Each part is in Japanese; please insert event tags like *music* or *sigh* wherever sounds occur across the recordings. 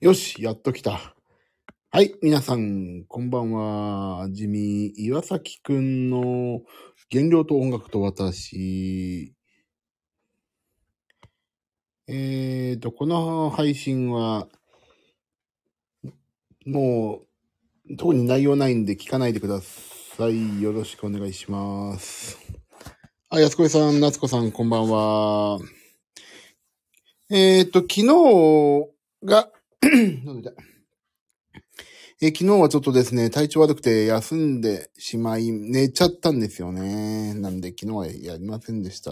よし、やっと来た。はい、皆さん、こんばんは。地味、岩崎くんの原料と音楽と私。えーと、この配信は、もう、特に内容ないんで聞かないでください。よろしくお願いします。あ、安子さん、夏子さん、こんばんは。えーと、昨日が、*clears throat* え昨日はちょっとですね、体調悪くて休んでしまい、寝ちゃったんですよね。なんで昨日はやりませんでした。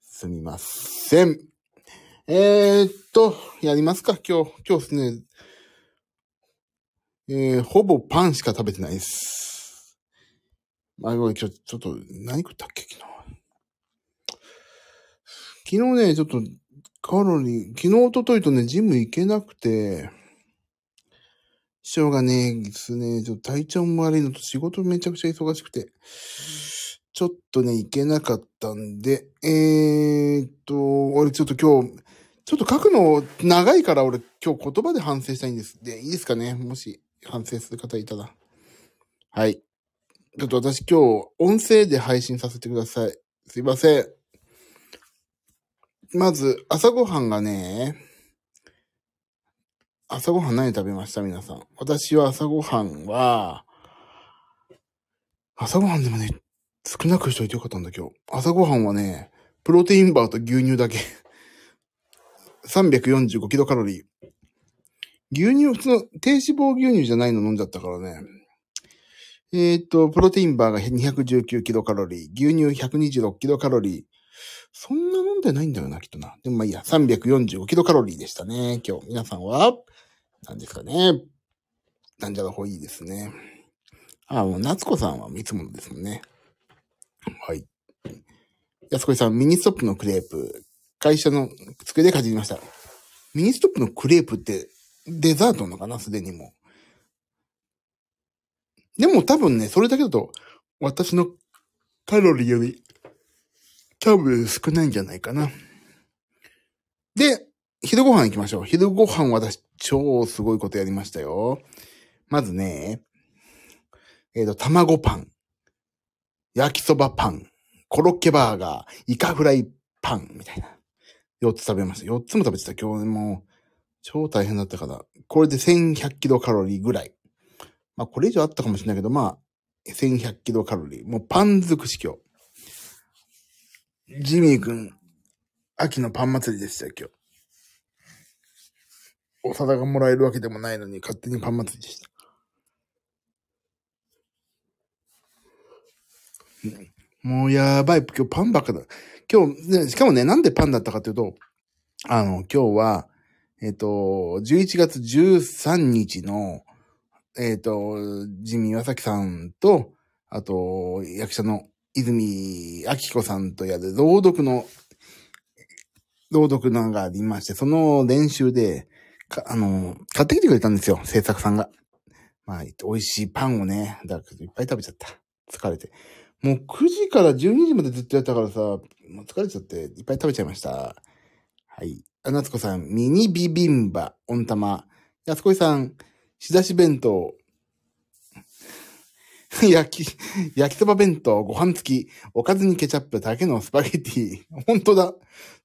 すみません。えー、っと、やりますか、今日。今日ですね、えー、ほぼパンしか食べてないです。あ、ごめん、今日ちょっと、何食ったっけ、昨日。昨日ね、ちょっと、カロリー、昨日、一昨日とね、ジム行けなくて、しょうがねえですね。ちょっと体調も悪いのと仕事めちゃくちゃ忙しくて、ちょっとね、行けなかったんで、えーっと、俺ちょっと今日、ちょっと書くの長いから俺今日言葉で反省したいんです。で、いいですかね？もし反省する方いたら。はい。ちょっと私今日音声で配信させてください。すいません。まず、朝ごはんがね、朝ごはん何食べました？皆さん。私は朝ごはんは、朝ごはんでもね、少なくしといてよかったんだ今日。朝ごはんはね、プロテインバーと牛乳だけ。*laughs* 345キロカロリー。牛乳、普通の低脂肪牛乳じゃないの飲んじゃったからね。えーっと、プロテインバーが219キロカロリー、牛乳126キロカロリー。そんな飲んでないんだよな、きっとな。でもまあいいや、345キロカロリーでしたね。今日、皆さんは何ですかね。なんじゃらほいいですね。ああ、もう、夏子さんはいつものですもんね。はい。安子さん、ミニストップのクレープ、会社の机でかじりました。ミニストップのクレープって、デザートなのかな？すでにもう。でも多分ね、それだけだと、私のカロリーより、多分少ないんじゃないかな。で、昼ご飯行きましょう。昼ご飯私、超すごいことやりましたよ。まずね、えっ、と、卵パン、焼きそばパン、コロッケバーガー、イカフライパン、みたいな。4つ食べました。4つも食べてた。今日もう、超大変だったから。これで1100キロカロリーぐらい。まあ、これ以上あったかもしれないけど、まあ、1100キロカロリー。もうパン尽くし今日。ジミー君、秋のパン祭りでしたよ、今日。お皿がもらえるわけでもないのに、勝手にパン祭りでした。もうやばい、今日パンばっかだ。今日、ね、しかもね、なんでパンだったかというと、あの、今日は、えっ、と、11月13日の、えっ、と、ジミー岩崎さんと、あと、役者の泉明子さんとやる朗読の、朗読のがありまして、その練習で、かあの、買ってきてくれたんですよ、制作さんが。まあ、美味しいパンをね、だからいっぱい食べちゃった。疲れて。もう9時から12時までずっとやったからさ、もう疲れちゃっていっぱい食べちゃいました。はい。あ、夏子さん、ミニビビンバ、温玉。安子さん、仕出し弁当。*laughs* 焼き、焼きそば弁当、ご飯付き、おかずにケチャップだけのスパゲティ。*laughs* 本当だ。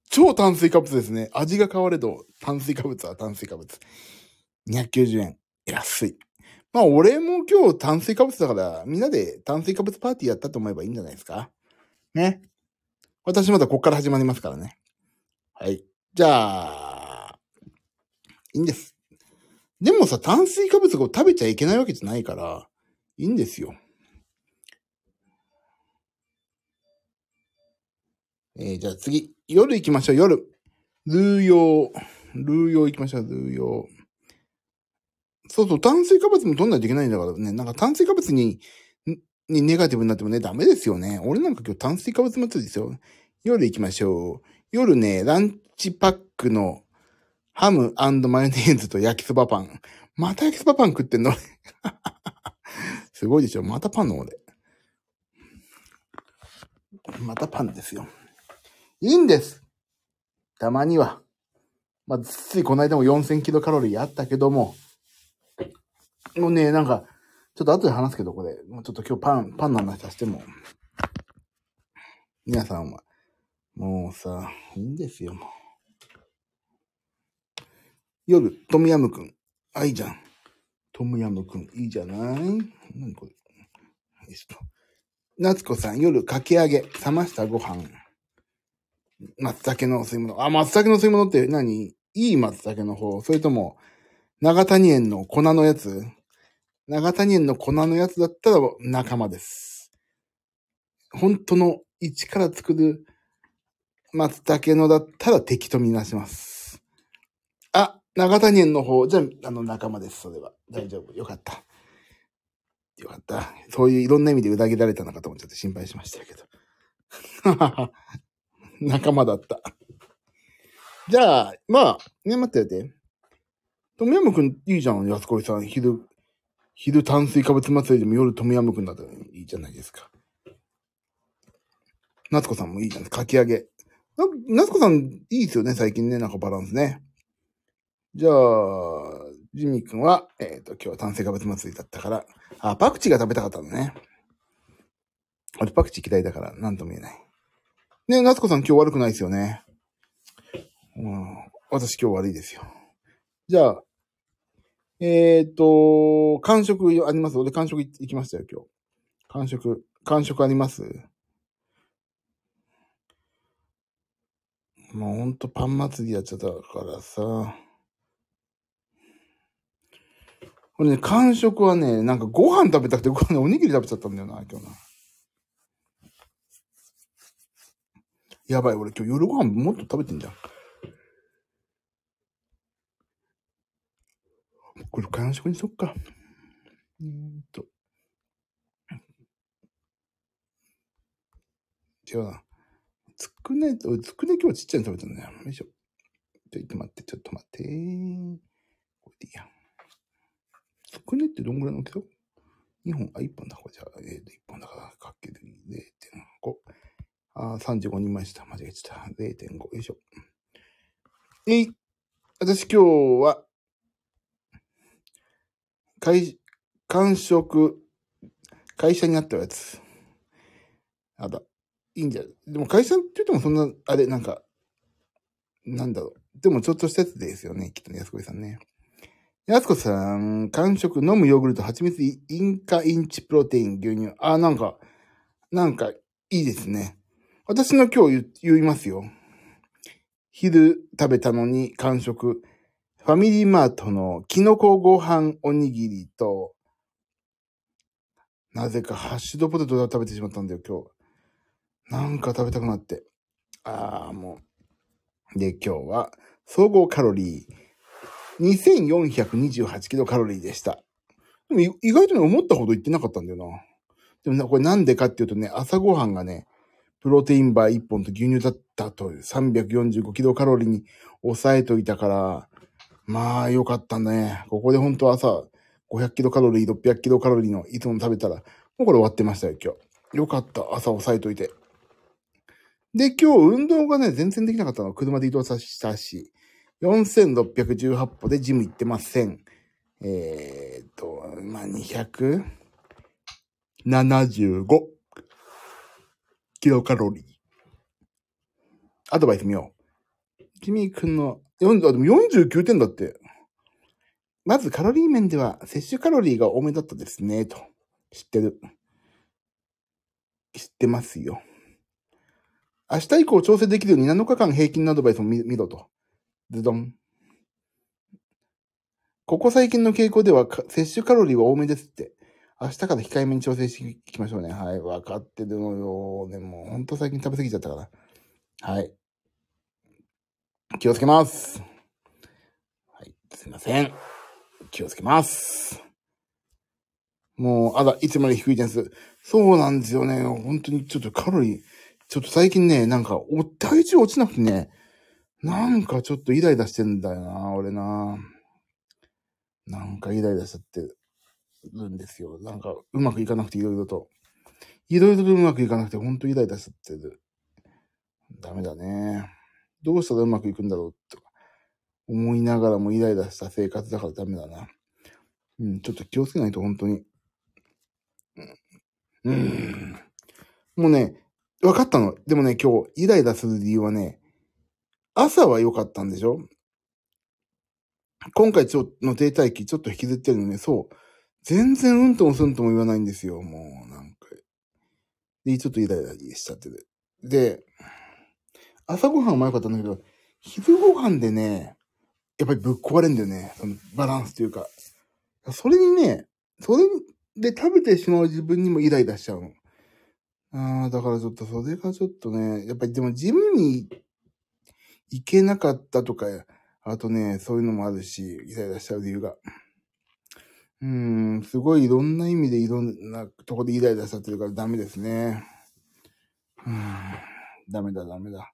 超炭水化物ですね。味が変われど、炭水化物は炭水化物。290円。安い。まあ、俺も今日炭水化物だから、みんなで炭水化物パーティーやったと思えばいいんじゃないですかね。私まだこっから始まりますからね。はい。じゃあ、いいんです。でもさ、炭水化物を食べちゃいけないわけじゃないから、いいんですよ。えー、じゃあ次、夜行きましょう、夜。ルーヨー。ルーヨー行きましょう、ルーヨー。そうそう、炭水化物も取んないといけないんだからね。なんか炭水化物に、にネガティブになってもね、ダメですよね。俺なんか今日炭水化物祭りですよ。夜行きましょう。夜ね、ランチパックのハムマヨネーズと焼きそばパン。また焼きそばパン食ってんの？*laughs* すごいでしょ。またパンの俺。またパンですよ。いいんです。たまには。まあ、ついこの間も4000キロカロリーあったけども、もうね、なんか、ちょっと後で話すけど、これ、もうちょっと今日パン、パンの話させても、皆さんは、もうさ、いいんですよ、もう。夜、トムヤムくん。あ、いいじゃん。トムヤムくん、いいじゃない？何これ？よいしょ。夏子さん、夜、かき揚げ、冷ましたご飯。松茸の吸い物。あ、松茸の吸い物って何？いい松茸の方？それとも、長谷園の粉のやつ？長谷園の粉のやつだったら仲間です。本当の一から作る松茸のだったら敵とみなします。あ、長谷園の方、じゃあ、の仲間です、それは。大丈夫。よかった。よかった。そういういろんな意味で裏切られたのかと思っちゃって心配しましたけど。*laughs* *laughs* 仲間だった。じゃあ、まあ、ね、待ってやって。トムヤムくんいいじゃん、安子さん。昼、昼炭水化物祭りでも夜トムヤムくんだったらいいじゃないですか。夏子さんもいいじゃん。かき揚げ。夏子さんいいですよね、最近ね、なんかバランスね。じゃあ、ジミー君は、えっ、ー、と、今日は炭水化物祭りだったから、あ、パクチーが食べたかったのね。俺パクチー嫌いだから、なんとも言えない。ね夏子さん今日悪くないですよね。うん、私今日悪いですよ。じゃあ、えっ、ー、と、完食あります？俺完食行きましたよ、今日。完食、完食あります？もうほんとパン祭りやっちゃったからさ。これね、完食はね、なんかご飯食べたくて、ご飯おにぎり食べちゃったんだよな、今日な。やばい、俺今日夜ご飯もっと食べてんじゃん。これ完食にしとっか。えーっと。違うな。つくね、つくね今日ちっちゃいの食べたんだよ。よいしょ。ちょっと待って、ちょっと待って。これでいいや。つくねってどんぐらいの大きさ ?2 本、あ、1本だ。これじゃあ、えー、1本だから、かける0.5。あ、35人前でした。間違えちゃった。0.5。よいしょ。えい。私今日は、会、完食、会社にあったやつ。あだ。いいんじゃ、でも会社って言ってもそんな、あれ、なんか、なんだろう。でもちょっとしたやつですよね。きっとね、安子さんね。安子さん、完食、飲むヨーグルト、蜂蜜、インカインチプロテイン、牛乳。あ、なんか、なんか、いいですね。私の今日言いますよ。昼食べたのに完食。ファミリーマートのキノコご飯おにぎりと、なぜかハッシュドポテトを食べてしまったんだよ、今日。なんか食べたくなって。ああ、もう。で、今日は、総合カロリー、2428キロカロリーでした。でも意外とね、思ったほど言ってなかったんだよな。でもね、これなんでかっていうとね、朝ごはんがね、プロテインバー1本と牛乳だったと345キロカロリーに抑えといたから、まあ、よかったね。ここで本当朝、500キロカロリー、600キロカロリーのいつも食べたら、もうこれ終わってましたよ、今日。よかった。朝抑えといて。で、今日運動がね、全然できなかったの。車で移動させたし、4618歩でジム行ってません。えー、っと、まあ、275キロカロリー。アドバイス見よう。ジミー君の4でも49点だって。まずカロリー面では摂取カロリーが多めだったですね、と。知ってる。知ってますよ。明日以降調整できるように7日間平均のアドバイスを見見ろと。ズドン。ここ最近の傾向では摂取カロリーは多めですって。明日から控えめに調整していきましょうね。はい。わかってるのよ。でも、ほんと最近食べ過ぎちゃったから。はい。気をつけます。はい、すいません。気をつけます。もう、あら、いつまで低い点数。そうなんですよね。本当にちょっとカロリー、ちょっと最近ね、なんか、お、体重落ちなくてね、なんかちょっとイライラしてんだよな、俺な。なんかイライラしちゃってるんですよ。なんか、うまくいかなくていろいろと。いろいろとうまくいかなくて、ほんとイライラしちゃってる。ダメだね。どうしたらうまくいくんだろうとか。思いながらもイライラした生活だからダメだな。うん、ちょっと気をつけないと本当に。うん。もうね、分かったの。でもね、今日イライラする理由はね、朝は良かったんでしょ？今回ちょっとの停滞期ちょっと引きずってるのね、そう。全然うんともすんとも言わないんですよ、もうなんか。で、ちょっとイライラしちゃってる。で、朝ごはんはうまかったんだけど、昼ごはんでね、やっぱりぶっ壊れんだよね。そのバランスというか。それにね、それで食べてしまう自分にもイライラしちゃうの。ああ、だからちょっとそれがちょっとね、やっぱりでもジムに行けなかったとか、あとね、そういうのもあるし、イライラしちゃう理由が。うん、すごいいろんな意味でいろんなとこでイライラしちゃってるからダメですね。うん、ダメだダメだ。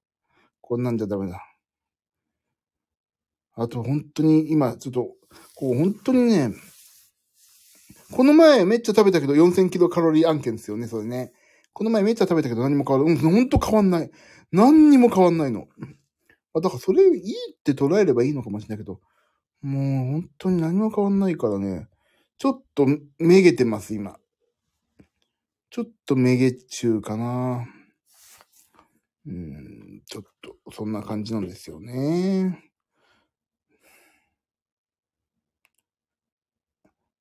こんなんじゃダメだ。あと本当に今、ちょっと、こう本当にね、この前めっちゃ食べたけど4000キロカロリー案件ですよね、それね。この前めっちゃ食べたけど何も変わる。うん、ほんと変わんない。何にも変わんないの。あ、だからそれいいって捉えればいいのかもしれないけど、もう本当に何も変わんないからね。ちょっとめげてます、今。ちょっとめげ中かな。うん、ちょっと、そんな感じなんですよね。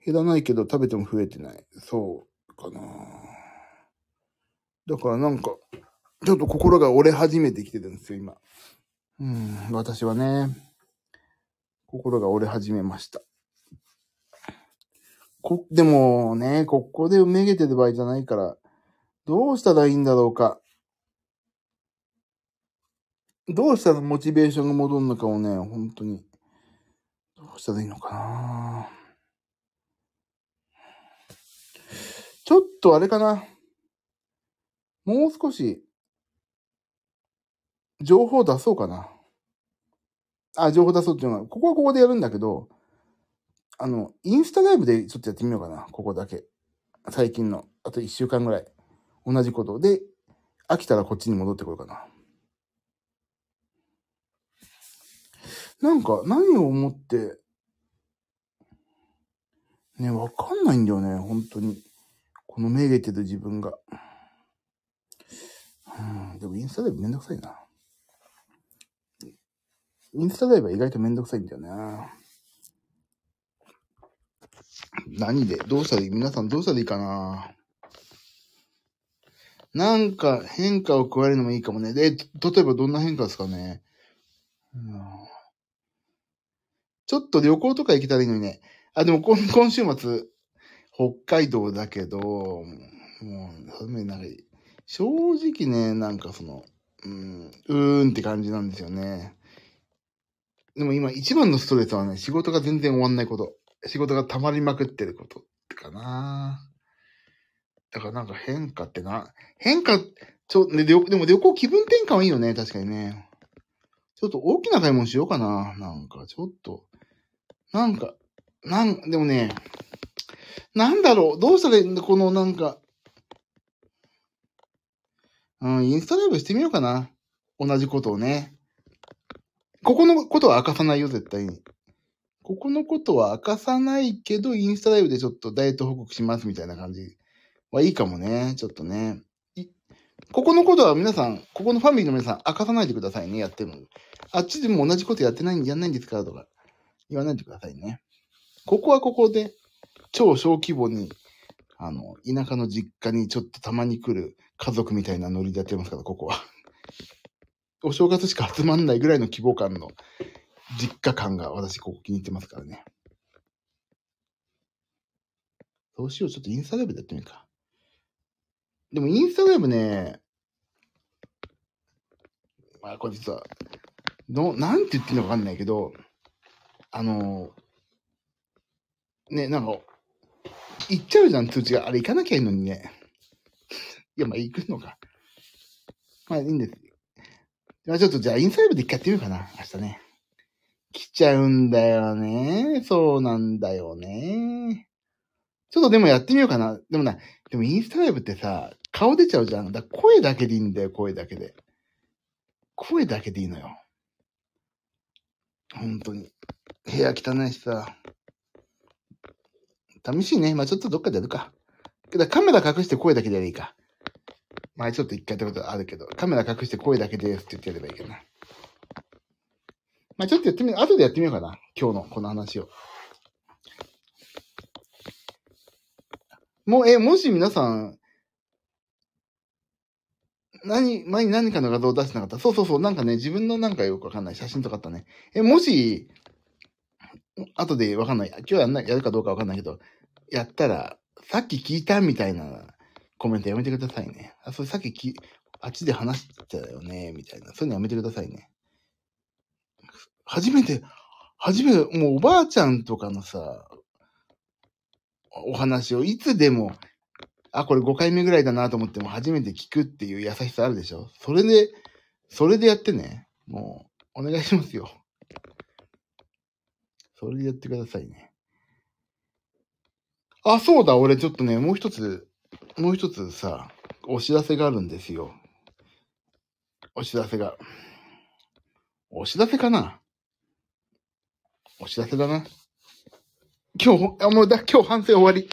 減らないけど食べても増えてない。そうかな。だからなんか、ちょっと心が折れ始めてきてるんですよ、今。うん、私はね、心が折れ始めました。こ、でもね、ここでめげてる場合じゃないから、どうしたらいいんだろうか。どうしたらモチベーションが戻るのかをね、本当に、どうしたらいいのかな。ちょっとあれかな。もう少し、情報出そうかな。あ、情報出そうっていうのは、ここはここでやるんだけど、あの、インスタライブでちょっとやってみようかな。ここだけ。最近の。あと一週間ぐらい。同じことで、飽きたらこっちに戻ってこようかな。なんか、何を思って、ね、わかんないんだよね、本当に。このめげてる自分が。うん、でもインスタライブめんどくさいな。インスタライブは意外とめんどくさいんだよな。何で？どうしたらいい？皆さんどうしたらいいかな？なんか変化を加えるのもいいかもね。で、例えばどんな変化ですかね？うん、ちょっと旅行とか行けたらいいのにね。あ、でも今今週末、北海道だけど、もう、なんか、正直ね、なんかその、うん、うーんって感じなんですよね。でも今一番のストレスはね、仕事が全然終わんないこと。仕事が溜まりまくってることってかな。だからなんか変化ってな、変化、ちょ、ね、でも旅行気分転換はいいよね、確かにね。ちょっと大きな買い物しようかな。なんか、ちょっと。なんか、なん、でもね、なんだろうどうしたらいい？んだこのなんか。うん、インスタライブしてみようかな。同じことをね。ここのことは明かさないよ、絶対に。ここのことは明かさないけど、インスタライブでちょっとダイエット報告しますみたいな感じはいいかもね。ちょっとね。ここのことは皆さん、ここのファミリーの皆さん明かさないでくださいね、やってるの。あっちでも同じことやってないんやんないんですかとか言わないでくださいね。ここはここで超小規模に、あの、田舎の実家にちょっとたまに来る家族みたいなノリでやってますから、ここは。お正月しか集まんないぐらいの規模感の実家感が私ここ気に入ってますからね。どうしよう。ちょっとインスタライブでやってみるか。でもインスタライブね、まあこれ実は、の、なんて言っていいのかわかんないけど、あの、ね、なんか、行っちゃうじゃん、通知が。あれ行かなきゃいいのにね。いや、まあ行くのか。まあいいんです。まあちょっとじゃあインスタライブで一回やってみようかな、明日ね。来ちゃうんだよね。そうなんだよね。ちょっとでもやってみようかな。でもな、でもインスタライブってさ、顔出ちゃうじゃん。だ声だけでいいんだよ、声だけで。声だけでいいのよ。本当に。部屋汚いしさ。寂しいね。まあちょっとどっかでやるか。けどカメラ隠して声だけでやればいいか。前ちょっと一回やったことあるけど、カメラ隠して声だけですって言ってやればいいけどな。まあちょっとやってみ。後でやってみようかな。今日のこの話を。もう、え、もし皆さん、何、前に何かの画像を出してなかった？そうそうそう、なんかね、自分のなんかよくわかんない写真とかあったね。え、もし、後でわかんない。今日やんな、やるかどうかわかんないけど、やったら、さっき聞いたみたいなコメントやめてくださいね。あ、それさっきき、あっちで話してたよね、みたいな。そういうのやめてくださいね。初めて、初めて、もうおばあちゃんとかのさ、お話をいつでも、あ、これ5回目ぐらいだなと思っても初めて聞くっていう優しさあるでしょ？それで、それでやってね。もう、お願いしますよ。それでやってくださいね。あ、そうだ、俺ちょっとね、もう一つ、もう一つさ、お知らせがあるんですよ。お知らせが。お知らせかな？お知らせだな。今日、あ、もうだ、今日反省終わり。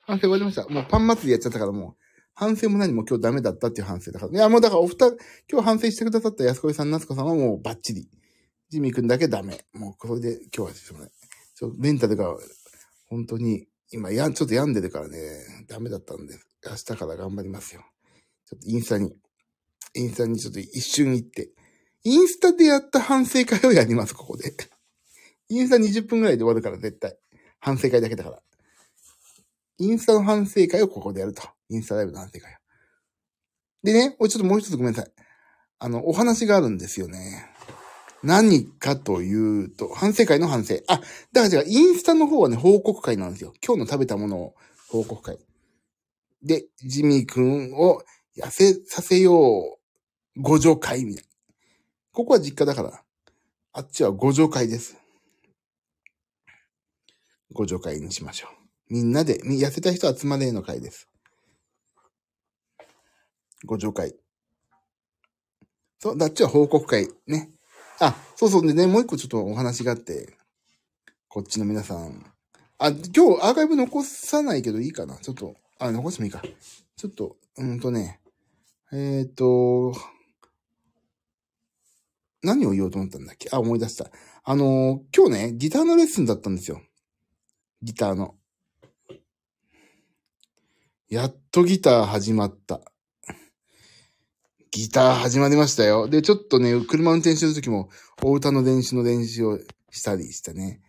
反省終わりました。もうパン祭りやっちゃったからもう、反省も何も今日ダメだったっていう反省だから。いや、もうだからお二人、今日反省してくださった安子さん、夏子さんはもうバッチリ。ジミー君だけダメ。もうこれで今日はちょっとね、ちょメンタルが本当に今や、ちょっと病んでるからね、ダメだったんで、明日から頑張りますよ。ちょっとインスタに、インスタにちょっと一瞬行って、インスタでやった反省会をやります、ここで。インスタ20分くらいで終わるから絶対。反省会だけだから。インスタの反省会をここでやると。インスタライブの反省会を。でね、ちょっともう一つごめんなさい。あの、お話があるんですよね。何かというと、反省会の反省。あ、だからじゃあ、インスタの方はね、報告会なんですよ。今日の食べたものを報告会。で、ジミー君を痩せさせよう、ご助会みたいな。ここは実家だから、あっちはご助会です。ご助会にしましょう。みんなで、痩せた人集まれの会です。ご助会。そう、だっちは報告会ね。あ、そうそうでね、もう一個ちょっとお話があって、こっちの皆さん。あ、今日アーカイブ残さないけどいいかなちょっと、あ、残してもいいか。ちょっと、うんとね、えっ、ー、と、何を言おうと思ったんだっけ？あ、思い出した。あのー、今日ね、ギターのレッスンだったんですよ。ギターの。やっとギター始まった。ギター始まりましたよ。で、ちょっとね、車運転してる時も、お歌の練習の練習をしたりしたね。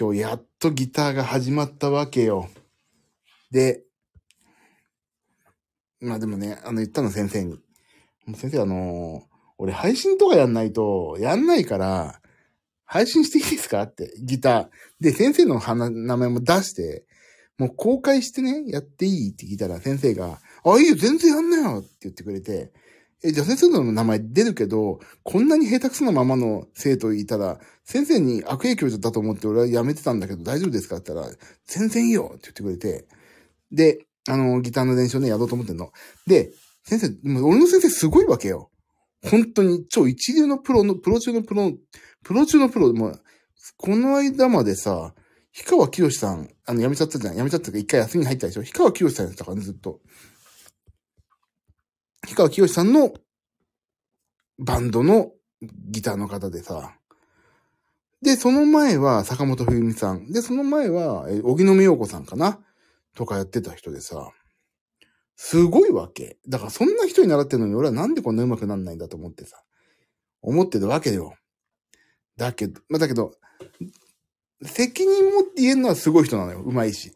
今日やっとギターが始まったわけよ。で、まあでもね、あの言ったの先生に。先生あのー、俺配信とかやんないと、やんないから、配信していいですか？って、ギター。で、先生の名前も出して、もう公開してね、やっていいって聞いたら先生が、あ、いいよ、全然やんなよって言ってくれて、え、じゃあ先生の名前出るけど、こんなに下手くそなままの生徒いたら、先生に悪影響だと思って俺は辞めてたんだけど大丈夫ですか？って言ったら、全然いいよって言ってくれて、で、あの、ギターの練習をね、やろうと思ってんの。で、先生、俺の先生すごいわけよ。本当に超一流のプロの、プロ中のプロ、プロ中のプロ、もう、この間までさ、氷川きよしさん、あの、辞めちゃったじゃん。辞めちゃったか一回休みに入ったでしょ？氷川きよしさんやったからね、ずっと。氷川きよしさんのバンドのギターの方でさ。で、その前は坂本冬美さん。で、その前は、え、荻野目洋子さんかな？とかやってた人でさ。すごいわけ。だからそんな人に習ってるのに俺はなんでこんな上手くなんないんだと思ってさ。思ってるわけよ。だけど、まあ、だけど、責任持って言えるのはすごい人なのよ。上手いし。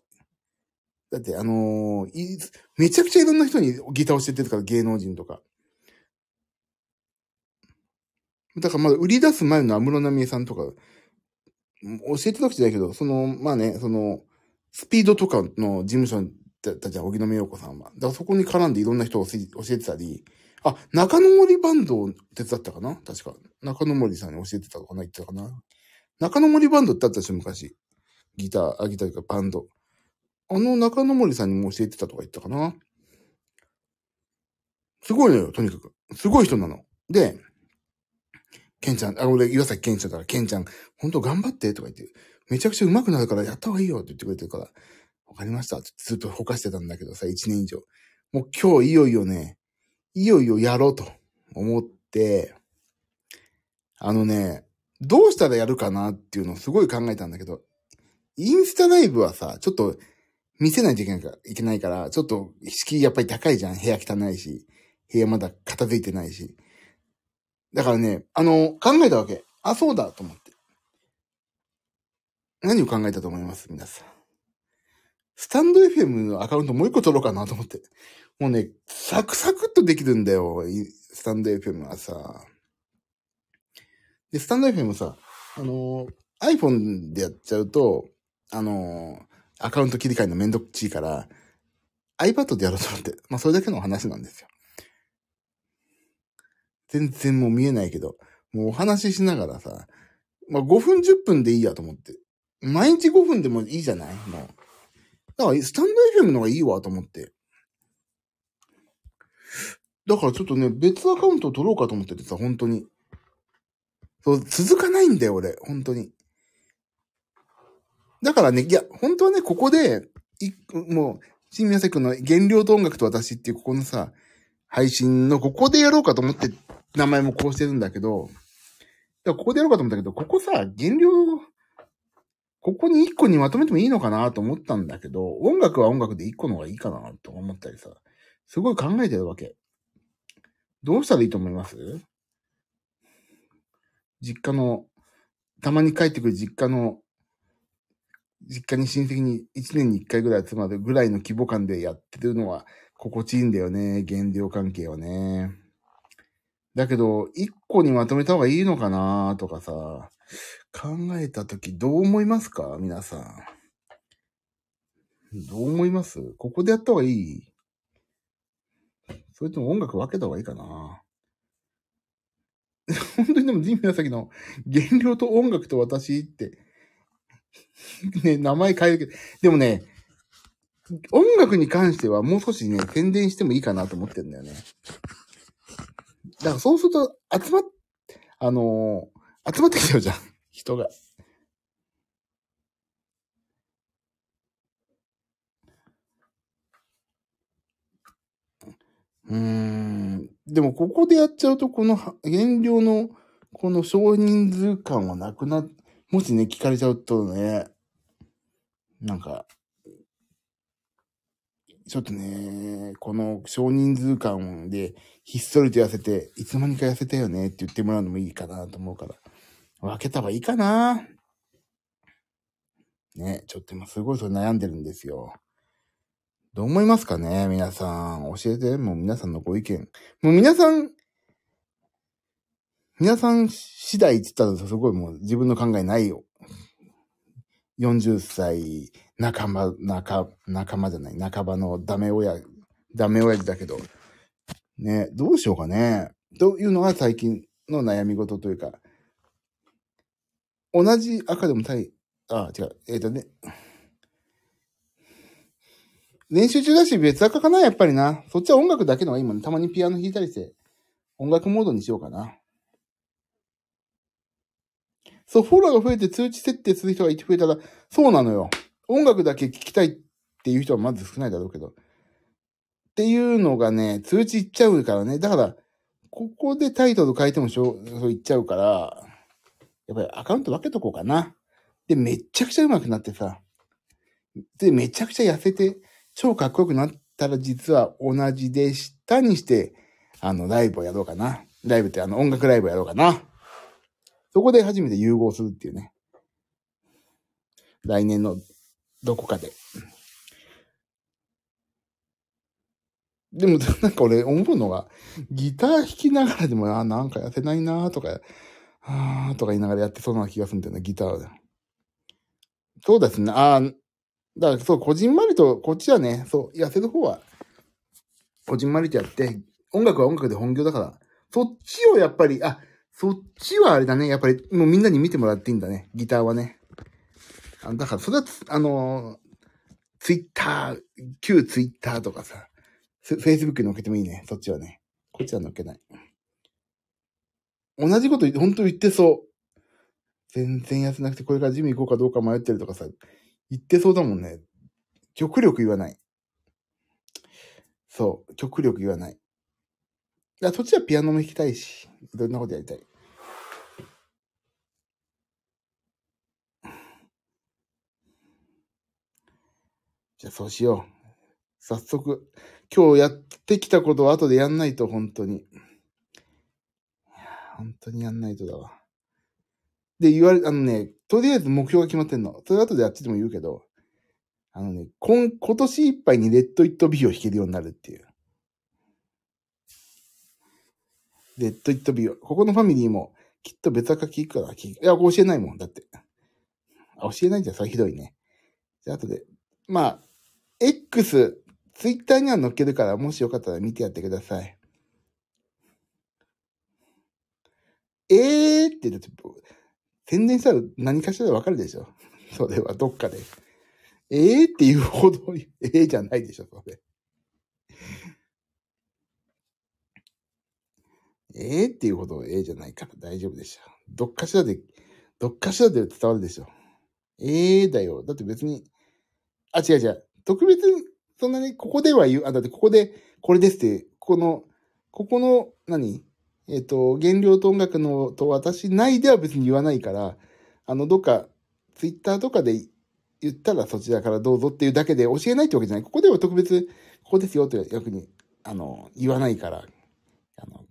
だって、あのー、めちゃくちゃいろんな人にギターを教えてるから、芸能人とか。だからまだ売り出す前の安室奈美恵さんとか、教えてたわけじゃないけど、その、まあね、その、スピードとかの事務所だったじゃん、荻野目洋子さんは。だからそこに絡んでいろんな人を教えてたり、あ、中野森バンドを手伝ったかな？確か。中野森さんに教えてたのかな？言ってたかな？中野森バンドってあったでしょ？昔。ギター、あ、ギターとかバンド。あの中野森さんにも教えてたとか言ったかな？すごいのよ、とにかく。すごい人なの。で、ケンちゃん、あ、俺、岩崎ケンちゃんだから、ケンちゃん、ほんと頑張ってとか言って、めちゃくちゃ上手くなるからやった方がいいよって言ってくれてるから、わかりましたってずっとほかしてたんだけどさ、一年以上。もう今日いよいよね、いよいよやろうと思って、あのね、どうしたらやるかなっていうのをすごい考えたんだけど、インスタライブはさ、ちょっと見せないといけないから、いけないから、ちょっと敷居やっぱり高いじゃん。部屋汚いし、部屋まだ片付いてないし。だからね、あの、考えたわけ。あ、そうだと思って。何を考えたと思います？皆さん。スタンド FM のアカウントもう一個取ろうかなと思って。もうね、サクサクっとできるんだよ。スタンド FM はさ。で、スタンド FM もさ、あの iPhone でやっちゃうと、あのアカウント切り替えのめんどくちいから、iPad でやろうと思って。まあ、それだけの話なんですよ。全然もう見えないけど、もうお話ししながらさ、まあ、5分10分でいいやと思って。毎日5分でもいいじゃない？もう。だから、スタンド FM の方がいいわと思って。だからちょっとね、別アカウントを取ろうかと思っててさ、本当に。そう、続かないんだよ、俺。本当に。だからね、いや、本当はね、ここで、い、もう、新宮崎くんの原料と音楽と私っていうここのさ、配信のここでやろうかと思って名前もこうしてるんだけど、ここでやろうかと思ったけど、ここさ、原料、ここに一個にまとめてもいいのかなと思ったんだけど、音楽は音楽で一個の方がいいかなと思ったりさ、すごい考えてるわけ。どうしたらいいと思います？実家の、たまに帰ってくる実家の実家に親戚に1年に1回ぐらい集まるぐらいの規模感でやってるのは心地いいんだよね。原料関係はね。だけど、1個にまとめた方がいいのかなとかさ、考えたときどう思いますか？皆さん。どう思います？ここでやった方がいい？それとも音楽分けた方がいいかな *laughs* 本当にでもジンミヤサキの原料と音楽と私って *laughs* ね、名前変えるけど、でもね、音楽に関してはもう少しね、宣伝してもいいかなと思ってるんだよね。だからそうすると、集まっ、あのー、集まってきちゃうじゃん。人が。うーん。でも、ここでやっちゃうと、この原料の、この少人数感はなくな、もしね、聞かれちゃうとね、なんか、ちょっとね、この少人数感でひっそりと痩せて、いつの間にか痩せたよねって言ってもらうのもいいかなと思うから、分けた方がいいかな。ね、ちょっと今すごいそれ悩んでるんですよ。どう思いますかね？皆さん。教えて。もう皆さんのご意見。もう皆さん、皆さん次第って言ったらすごいもう自分の考えないよ。40歳仲間、仲、仲間じゃない、仲間のダメ親、ダメ親父だけど、ね、どうしようかね？というのが最近の悩み事というか、同じ赤でも対、あ、違う、えっ、ー、とね、練習中だし別赤かな、やっぱりな。そっちは音楽だけのがいいもんね。たまにピアノ弾いたりして、音楽モードにしようかな。そう、フォローが増えて通知設定する人がいて増えたら、そうなのよ。音楽だけ聞きたいっていう人はまず少ないだろうけど。っていうのがね、通知いっちゃうからね。だから、ここでタイトル変えてもしょう、そう言っちゃうから、やっぱりアカウント分けとこうかな。で、めちゃくちゃ上手くなってさ。で、めちゃくちゃ痩せて、超かっこよくなったら実は同じでしたにして、あの、ライブをやろうかな。ライブってあの、音楽ライブをやろうかな。そこで初めて融合するっていうね。来年のどこかで。でも、なんか俺思うのが、ギター弾きながらでも、あ、なんか痩せないなとか、あーとか言いながらやってそうな気がするんだよね、ギターで。そうですね。ああ、だからそう、こじんまりと、こっちはね、そう、痩せる方は、こじんまりとやって、音楽は音楽で本業だから、そっちをやっぱり、あ、そっちはあれだね。やっぱり、もうみんなに見てもらっていいんだね。ギターはね。あだから、それは、あのツイッター、旧ツイッターとかさ、フェイスブックに載っけてもいいね。そっちはね。こっちは載っけない。同じこと本当言ってそう。全然痩せなくてこれからジム行こうかどうか迷ってるとかさ、言ってそうだもんね。極力言わない。そう、極力言わない。いや、そっちはピアノも弾きたいし、いろんなことやりたい。じゃあそうしよう。早速、今日やってきたことを後でやんないと、本当に。本当にやんないとだわ。で、言われ、あのね、とりあえず目標が決まってんの。それ後でやってても言うけど、あのね、今、今年いっぱいにレッド・イット・ビーを弾けるようになるっていう。レッド・イット・ビーを。ここのファミリーも、きっと別赤聞くから聞く。いや、教えないもん。だって。あ教えないじゃん。それひどいね。じゃあ後で。まあ、X、ツイッターには載っけるから、もしよかったら見てやってください。えーって、だって、宣伝したら何かしらでわかるでしょ。*laughs* それはどっかで。えーっていうほど、えーじゃないでしょ、それ。えーっていうほどえーじゃないから大丈夫でしょ。どっかしらで、どっかしらで伝わるでしょ。えーだよ。だって別に、あ、違う違う。特別に、そんなに、ここでは言う、あ、だってここで、これですって、ここの、ここの、何？えっ、と、原料と音楽のと私内では別に言わないから、あの、どっか、ツイッターとかで言ったらそちらからどうぞっていうだけで教えないってわけじゃない。ここでは特別、ここですよって逆に、あの、言わないから、あの、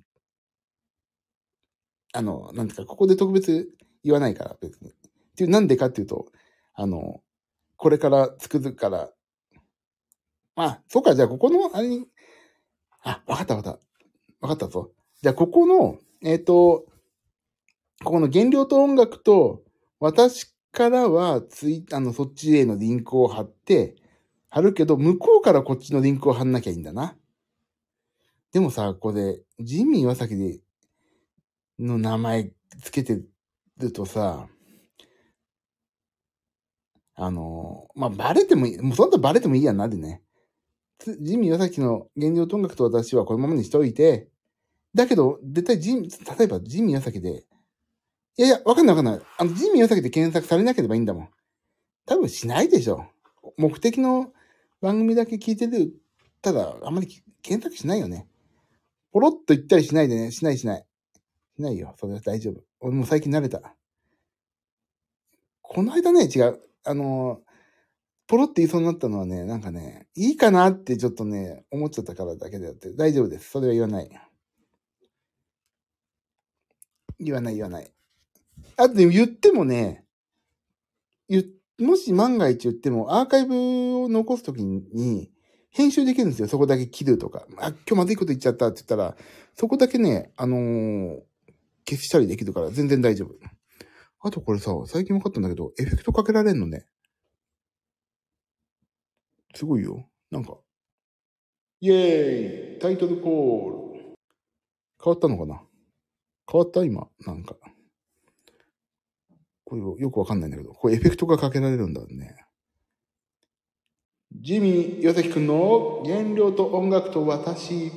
あの、なんですか、ここで特別言わないから、別に。っていう、なんでかっていうと、あの、これから作るから、まあ、そうか、じゃあここの、あれに、あ、わかったわかった。わかったぞ。じゃあここの、えっ、と、ここの原料と音楽と、私からはツイ、あの、そっちへのリンクを貼って、貼るけど、向こうからこっちのリンクを貼んなきゃいいんだな。でもさ、これ、ジミー岩崎で、の名前つけてるとさ、あの、まあ、バレてもいい、もうそんなバレてもいいやんなでね。ジミー岩崎の原料と音楽と私はこのままにしておいて、だけど、絶対ジミー、例えばジミー岩崎で、いやいや、わかんないわかんない。あの、ジミー岩崎で検索されなければいいんだもん。多分しないでしょ。目的の番組だけ聞いてる、ただ、あんまり検索しないよね。ポロッと言ったりしないでね。しないしない。しないよ。それは大丈夫。俺も最近慣れた。この間ね、違う。あの、ポロって言いそうになったのはね、なんかね、いいかなってちょっとね、思っちゃったからだけであって、大丈夫です。それは言わない。言わない言わない。あとね、言ってもね、言もし万が一言っても、アーカイブを残すときに、編集できるんですよ。そこだけ切るとか。あ、今日まずいこと言っちゃったって言ったら、そこだけね、あのー消したりできるから全然大丈夫。あとこれさ、最近分かったんだけど、エフェクトかけられんのね。すごいよ。なんか。イェーイタイトルコール。変わったのかな？変わった？今。なんか。これよくわかんないんだけど、これエフェクトがかけられるんだね。ジミー・ヨセキくんの原料と音楽と私っ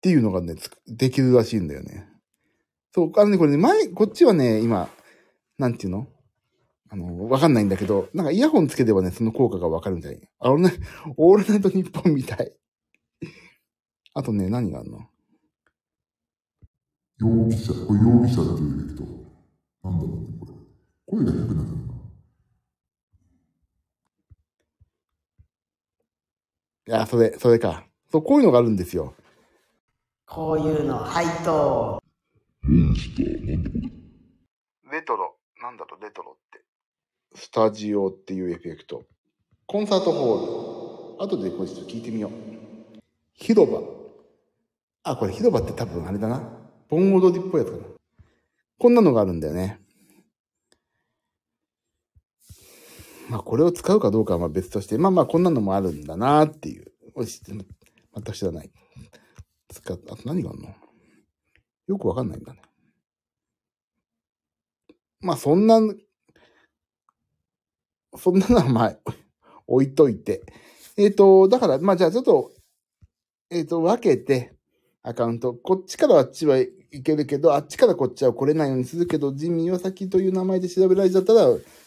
ていうのがね、できるらしいんだよね。そう、あのね、これね、前、こっちはね、今、なんていうの？あの、わかんないんだけど、なんかイヤホンつければね、その効果がわかるみたい。あのね、オールナイトニッポンみたい。あとね、何があるの？容疑者、これ容疑者っていうエフェクト。なんだろうね、これ。声が低くなってるな。いや、それ、それか。そう、こういうのがあるんですよ。こういうの配当。レトロ。なんだろう、レトロって。スタジオっていうエフェクト。コンサートホール。後でこれちょっと聞いてみよう。広場。あ、これ広場って多分あれだな。盆踊りっぽいやつかな。こんなのがあるんだよね。まあこれを使うかどうかはま別として、まあまあこんなのもあるんだなっていう。おし全く知らない。使っあと何があるの？よくわかんないんだね。まあそんな、そんなのはまあ置いといて。えっ、と、だから、まあじゃあちょっと、えっ、と、分けて、アカウント。こっちからあっちはいけるけど、あっちからこっちは来れないようにするけど、ジミー岩崎という名前で調べられちゃったら、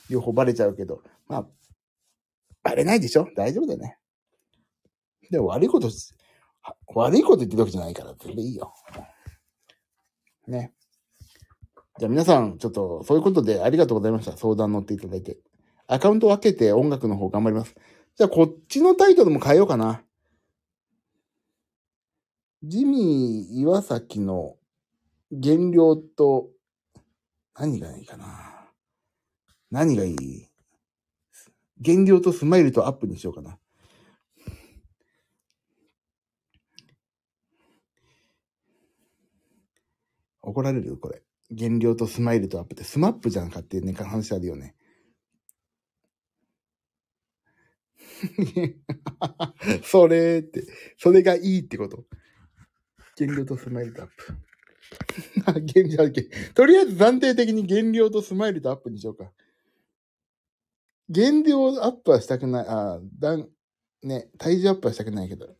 両方バレちゃうけど。まあ、バレないでしょ？大丈夫だよね。で悪いことし、悪いこと言ってるわけじゃないから、それでいいよ。ね。じゃあ皆さん、ちょっと、そういうことでありがとうございました。相談乗っていただいて。アカウント分けて音楽の方頑張ります。じゃあこっちのタイトルも変えようかな。ジミー岩崎の原料と、何がいいかな。何がいい？原料とスマイルとアップにしようかな。怒られる、これ。減量とスマイルとアップってスマップじゃんかっていうね、話あるよね。*laughs* それって、それがいいってこと。減量とスマイルとアップ。*laughs* 減量とりあえず暫定的に減量とスマイルとアップにしようか。減量アップはしたくない。あだん、ね、体重アップはしたくないけど。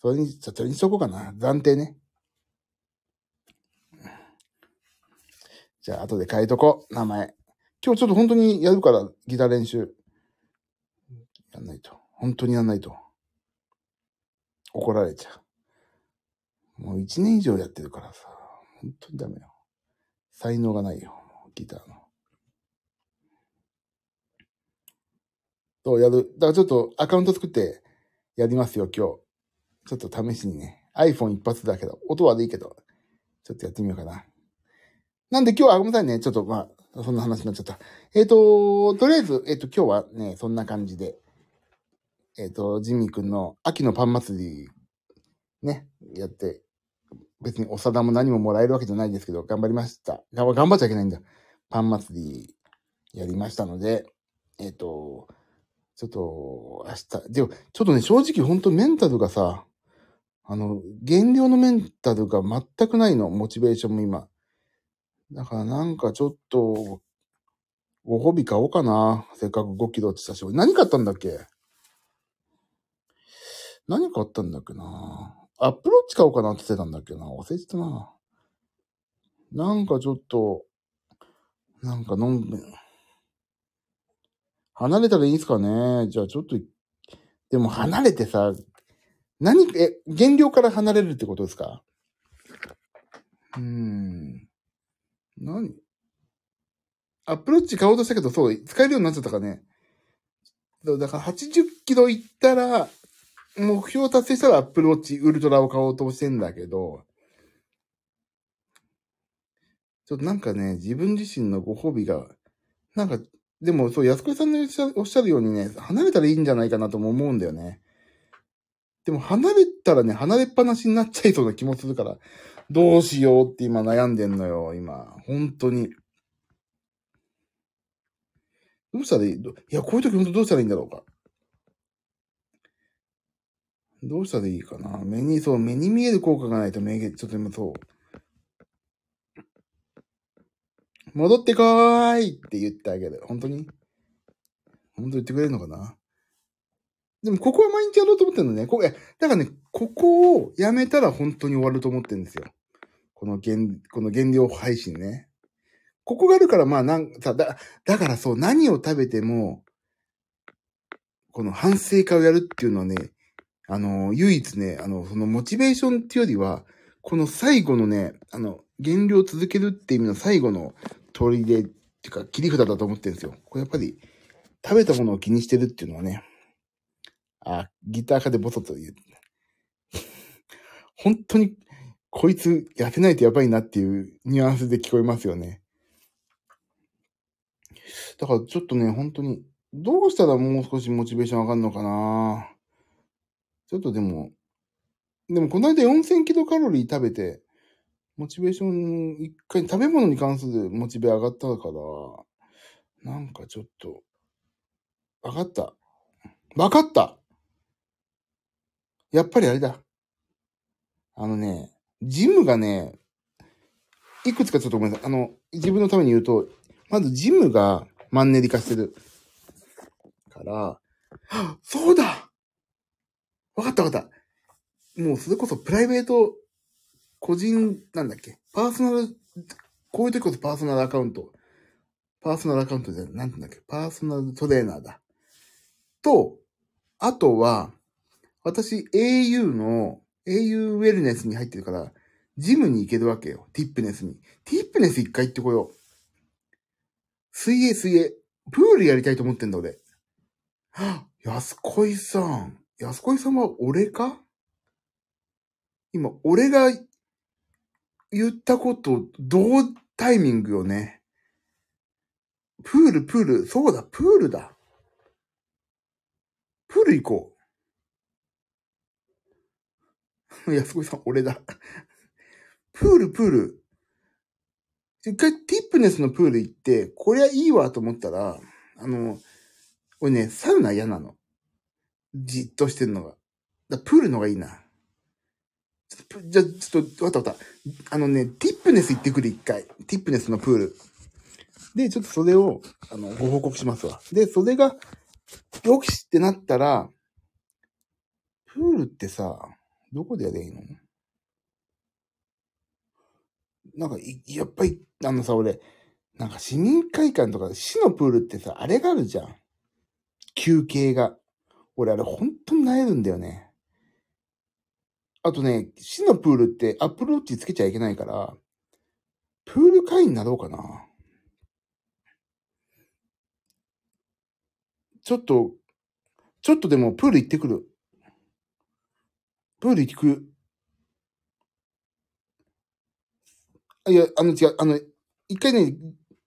それに、それにしとこうかな。暫定ね。じゃあ、後で変えとこう。名前。今日ちょっと本当にやるから、ギター練習。やんないと。本当にやんないと。怒られちゃう。もう一年以上やってるからさ。本当にダメよ。才能がないよ。ギターの。と、やる？だからちょっとアカウント作ってやりますよ、今日。ちょっと試しにね。iPhone 一発だけど、音悪いけど、ちょっとやってみようかな。なんで今日は、ごめんなさいね。ちょっとまあ、そんな話になっちゃった。えっ、と、とりあえず、えっ、と、今日はね、そんな感じで、えっ、と、ジミーくんの秋のパン祭り、ね、やって、別にお皿も何ももらえるわけじゃないですけど、頑張りました。頑張っちゃいけないんだ。パン祭りやりましたので、えっ、と、ちょっと、明日、でも、ちょっとね、正直本当メンタルがさ、あの、減量のメンタルが全くないの、モチベーションも今。だからなんかちょっと、ご褒美買おうかな。せっかく5キロってしたし。何買ったんだっけ？何買ったんだっけな？アップローチ買おうかなって言ってたんだっけな。忘れてたな。なんかちょっと、なんか飲んで、離れたらいいんすかねじゃあちょっと、でも離れてさ、何、え、原料から離れるってことですか？うーん。何？アップローチ買おうとしたけど、そう、使えるようになっちゃったかね。だだから80キロいったら、目標達成したらアップローチウルトラを買おうとしてんだけど、ちょっとなんかね、自分自身のご褒美が、なんか、でもそう、安子さんのおっしゃるようにね、離れたらいいんじゃないかなとも思うんだよね。でも離れたらね、離れっぱなしになっちゃいそうな気もするから、どうしようって今悩んでんのよ、今。本当に。どうしたらいい？いや、こういう時本当どうしたらいいんだろうか。どうしたらいいかな？目に、そう、目に見える効果がないと目が、ちょっと今そう。戻ってこーいって言ってあげる。本当に？本当言ってくれるのかな？でも、ここは毎日やろうと思ってるのね。ここ、え、だからね、ここをやめたら本当に終わると思ってるんですよ。この原、この原料配信ね。ここがあるから、まあ、なんさ、だ、だからそう、何を食べても、この反省会をやるっていうのはね、あの、唯一ね、あの、そのモチベーションっていうよりは、この最後のね、あの、減量続けるっていう意味の最後の取り出っていうか、切り札だと思ってるんですよ。これやっぱり、食べたものを気にしてるっていうのはね、あ、ギター科でボソッと言う。*laughs* 本当に、こいつ痩せないとやばいなっていうニュアンスで聞こえますよね。だからちょっとね、本当に、どうしたらもう少しモチベーション上がるのかなちょっとでも、でもこの間4000キロカロリー食べて、モチベーション一回食べ物に関するモチベ上がったから、なんかちょっと、わかった。わかったやっぱりあれだ。あのね、ジムがね、いくつかちょっとごめんなさい。あの、自分のために言うと、まずジムがマンネリ化してる。から、*gasps* そうだわかったわかった。もうそれこそプライベート個人、なんだっけ、パーソナル、こういう時こそパーソナルアカウント。パーソナルアカウントじゃな、んてうんだっけ、パーソナルトレーナーだ。と、あとは、私 au の、au ウェルネスに入ってるから、ジムに行けるわけよ。ティップネスに。ティップネス一回行ってこよう。水泳水泳。プールやりたいと思ってんだ俺。は安恋さん。安恋さんは俺か？今、俺が言ったこと、同タイミングよね。プール、プール、そうだ、プールだ。プール行こう。*laughs* 安子さん、俺だ。プール、プール。一回ティップネスのプール行って、こりゃいいわと思ったら、あの、俺ね、サウナ嫌なの。じっとしてるのが。だプールのがいいな。じゃ、ちょっと、わかったわかった。あのね、ティップネス行ってくる、一回。ティップネスのプール。で、ちょっとそれを、あの、ご報告しますわ。で、それが、よしってなったら、プールってさ、どこでやればいいの？なんかい、やっぱり、あのさ、俺、なんか市民会館とか市のプールってさ、あれがあるじゃん。休憩が。俺あれ本当に萎えるんだよね。あとね、市のプールってアップルウォッチつけちゃいけないから、プール会員になろうかな。ちょっと、ちょっとでもプール行ってくる。プール行く。いや、あの違う、あの、一回ね、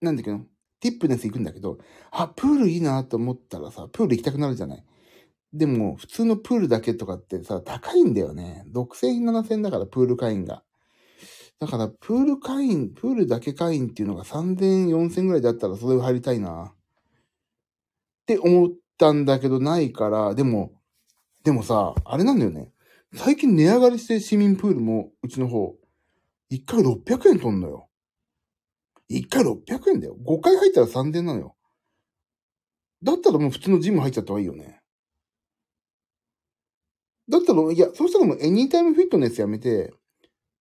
なんだっけど、ティップネス行くんだけど、あ、プールいいなと思ったらさ、プール行きたくなるじゃない。でも、普通のプールだけとかってさ、高いんだよね。6000円、7000円だから、プール会員が。だから、プール会員、プールだけ会員っていうのが3000円、4000円ぐらいだったら、それを入りたいな。って思ったんだけど、ないから、でも、でもさ、あれなんだよね。最近値上がりして市民プールも、うちの方、1回600円取んのよ。1回600円だよ。5回入ったら3000円なのよ。だったらもう普通のジム入っちゃった方がいいよね。だったら、いや、そうしたらもうエニータイムフィットネスやめて、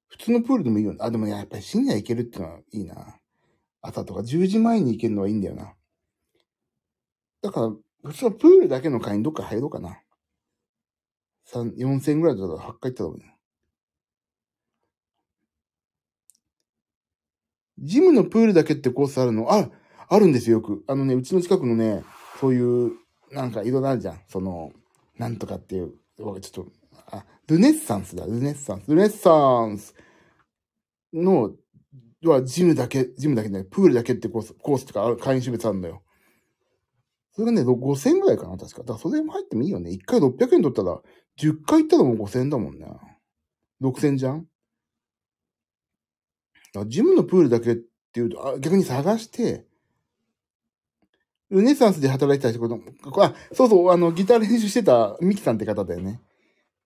普通のプールでもいいよ。あ、でもね、やっぱり深夜行けるってのはいいな。朝とか10時前に行けるのはいいんだよな。だから、普通のプールだけの会員どっか入ろうかな。三4000ぐらいだったら8回行ったらいい。ジムのプールだけってコースあるの？あ、あるんですよ、よく。あのね、うちの近くのね、そういう、なんかいろいろあるじゃん。その、なんとかっていう、ちょっと、あ、ルネッサンスだ、ルネッサンス。ルネッサンスの、はジムだけ、ジムだけね、プールだけってコース、コースとか会員種別あるんだよ。それがね、5000円ぐらいかな、確か。だからそれも入ってもいいよね。1回600円取ったら、10回行ったらもう5000円だもんね。6000じゃん？あジムのプールだけっていうと、あ逆に探して、ルネサンスで働いてた人、あ、そうそう、あの、ギター練習してたミキさんって方だよね。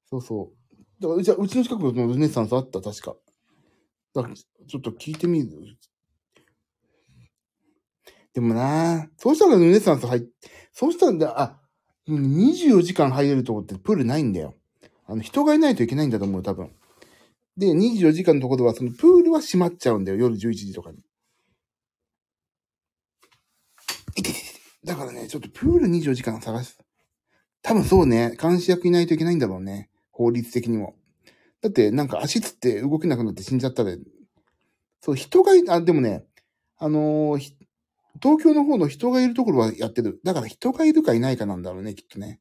そうそう。だから、うちはうちの近くのルネサンスあった、確か。だから、ちょっと聞いてみる。でもなそうしたらルネサンス入っ、そうしたら、あ、24時間入れるとこってプールないんだよ。あの、人がいないといけないんだと思う、多分。で、24時間のところは、そのプールは閉まっちゃうんだよ、夜11時とかに。だからね、ちょっとプール24時間探す。多分そうね、監視役いないといけないんだろうね。法律的にも。だって、なんか足つって動けなくなって死んじゃったら、そう、人がい、あ、でもね、あのー東京の方の人がいるところはやってる。だから人がいるかいないかなんだろうね、きっとね。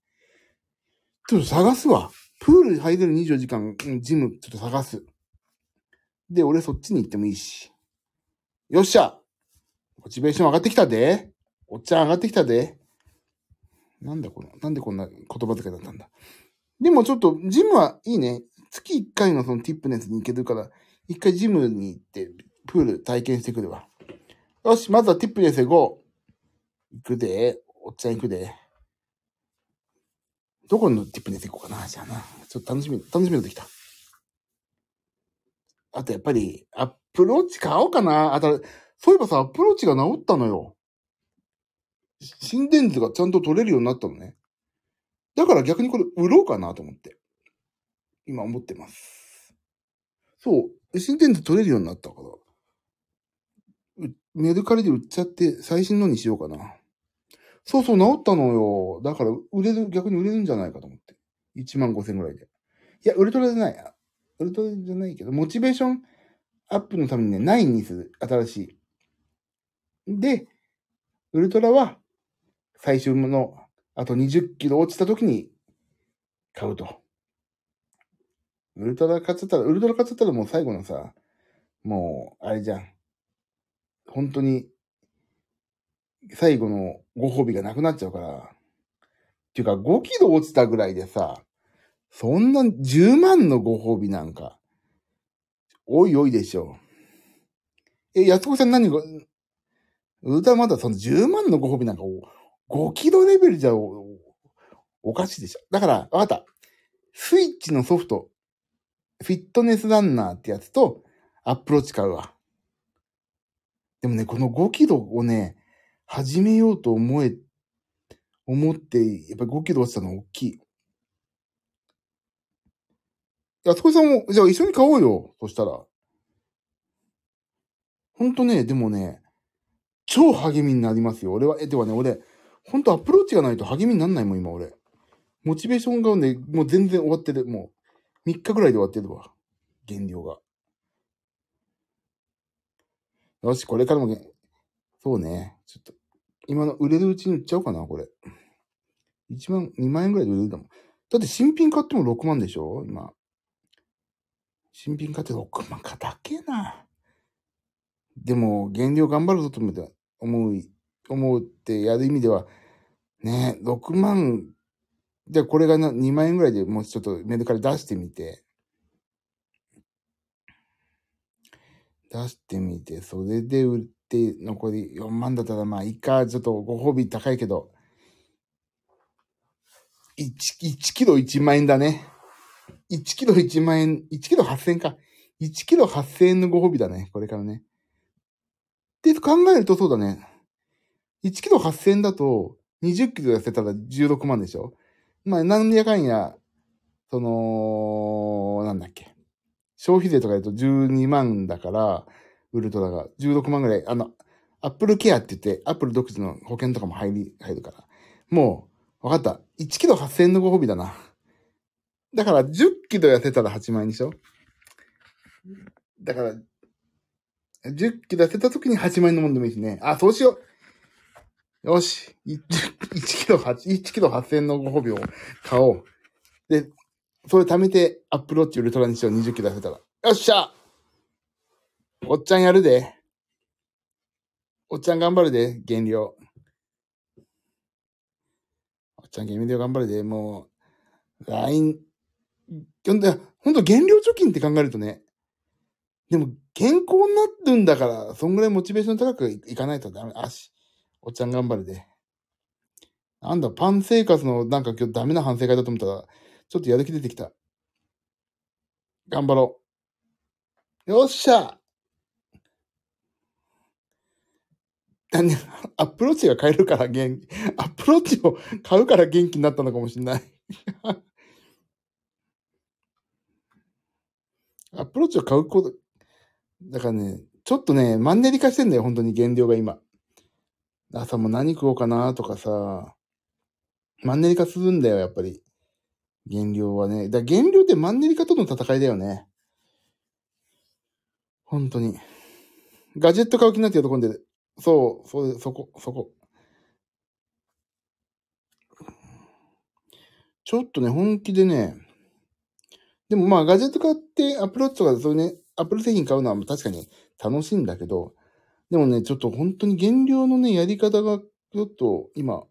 ちょっと探すわ。プール入れる24時間、ジム、ちょっと探す。で、俺そっちに行ってもいいし。よっしゃモチベーション上がってきたでおっちゃん上がってきたでなんだこの、なんでこんな言葉遣いだったんだ。でもちょっと、ジムはいいね。月1回のそのティップネスに行けるから、1回ジムに行って、プール体験してくるわ。よし、まずはティップネスへ行こう。行くで。おっちゃん行くで。どこのティップネス行こうかな、じゃあな。ちょっと楽しみ、楽しみになってきた。あとやっぱり、アップローチ買おうかな。あと、そういえばさ、アップローチが治ったのよ。心電図がちゃんと取れるようになったのね。だから逆にこれ売ろうかなと思って。今思ってます。そう。新店で取れるようになったから。メルカリで売っちゃって最新のにしようかな。そうそう、治ったのよ。だから、売れる、逆に売れるんじゃないかと思って。1万5千ぐらいで。いや、ウルトラじゃない。ウルトラじゃないけど、モチベーションアップのためにね、9にする。新しい。で、ウルトラは、最終の、あと20キロ落ちた時に買うと。ウルトラ買っちゃったら、ウルトラ買っちゃったらもう最後のさ、もう、あれじゃん。本当に、最後のご褒美がなくなっちゃうから。っていうか、5キロ落ちたぐらいでさ、そんな10万のご褒美なんか、おいおいでしょ。え、安子さん何が、ウルトラまだその10万のご褒美なんか、5キロレベルじゃおおかしいでしょ。だから、わかった。スイッチのソフト、フィットネスランナーってやつと、アップローチ買うわ。でもね、この5キロをね、始めようと思え、思って、やっぱり5キロ落ちたの大きい。安子さんも、じゃあ一緒に買おうよ。そしたら。ほんとね、でもね、超励みになりますよ。俺は、え、ではね、俺、ほんとアプローチがないと励みになんないもん、今俺。モチベーションがね、もう全然終わってる。もう、3日ぐらいで終わってるわ。減量が。よし、これからもげ、そうね。ちょっと、今の売れるうちに売っちゃおうかな、これ。1万、2万円ぐらいで売れるだもん。だって新品買っても6万でしょ今。新品買って6万かだけな。でも、減量頑張るぞと思って、思う、思うってやる意味では、ね、6万、じゃあこれが2万円ぐらいでもうちょっとメルカリ出してみて、出してみて、それで売って残り4万だったらまあいいか、ちょっとご褒美高いけど、1、1キロ1万円だね。1キロ1万円、1キロ8000円か。1キロ8000円のご褒美だね、これからね。って考えるとそうだね。1キロ8000円だと、20キロ痩せたら16万でしょ？まあ、なんやかんや、その、なんだっけ？消費税とかだと12万だから、ウルトラが16万ぐらい。あの、アップルケアって言って、アップル独自の保険とかも入り、入るから。もう、わかった。1キロ8000円のご褒美だな。だから、10キロ痩せたら8万円でしょ？だから、10キロ痩せた時に8万円のもんでもいいしね。あ、そうしよう。よし。1, キロ8、1キロ8000のご褒美を買おう。で、それ貯めてアップローチウルトラにしよう。20キロ痩せたら。よっしゃおっちゃんやるで。おっちゃん頑張るで、減量。おっちゃん減量頑張るで、もう、LINE、ほんと、ほんと減量貯金って考えるとね、でも健康になるんだから、そんぐらいモチベーション高くいかないとダメ。あし、おっちゃん頑張るで。なんだ、パン生活のなんか今日ダメな反省会だと思ったら、ちょっとやる気出てきた。頑張ろう。よっしゃ何 Apple Watch が買えるから元気、 Apple Watch を買うから元気になったのかもしれない。 Apple Watch を買うこと、だからね、ちょっとね、マンネリ化してんだよ、本当に減量が今。朝も何食おうかなとかさ、マンネリ化するんだよ、やっぱり。減量はね。だから減量ってマンネリ化との戦いだよね。本当に。ガジェット買う気になって喜んでる。そう、そう、そこ、そこ。ちょっとね、本気でね、でもまあガジェット買ってアップローチとかそういうね、アップル製品買うのは確かに楽しいんだけど、でもね、ちょっと本当に減量のね、やり方がちょっと今、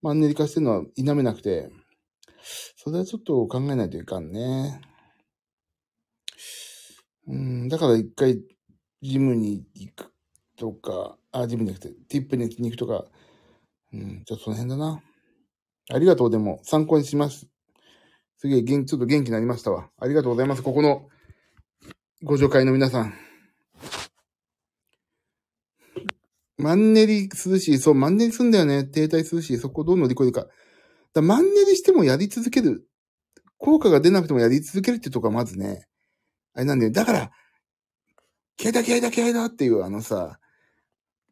マンネリ化してるのは否めなくて、それはちょっと考えないといかんね。うん、だから一回、ジムに行くとか、あ、ジムじゃなくて、ティップに行くとか、うん、ちょっとその辺だな。ありがとう、でも、参考にします。すげえ元気、ちょっと元気になりましたわ。ありがとうございます。ここの、ご助会の皆さん。マンネリするし、そう、マンネリするんだよね。停滞するし、そこをどう乗り越えるか。だマンネリしてもやり続ける。効果が出なくてもやり続けるってとこがまずね、あれなんだよ。だから、気合だ気合だ気合だっていうあのさ、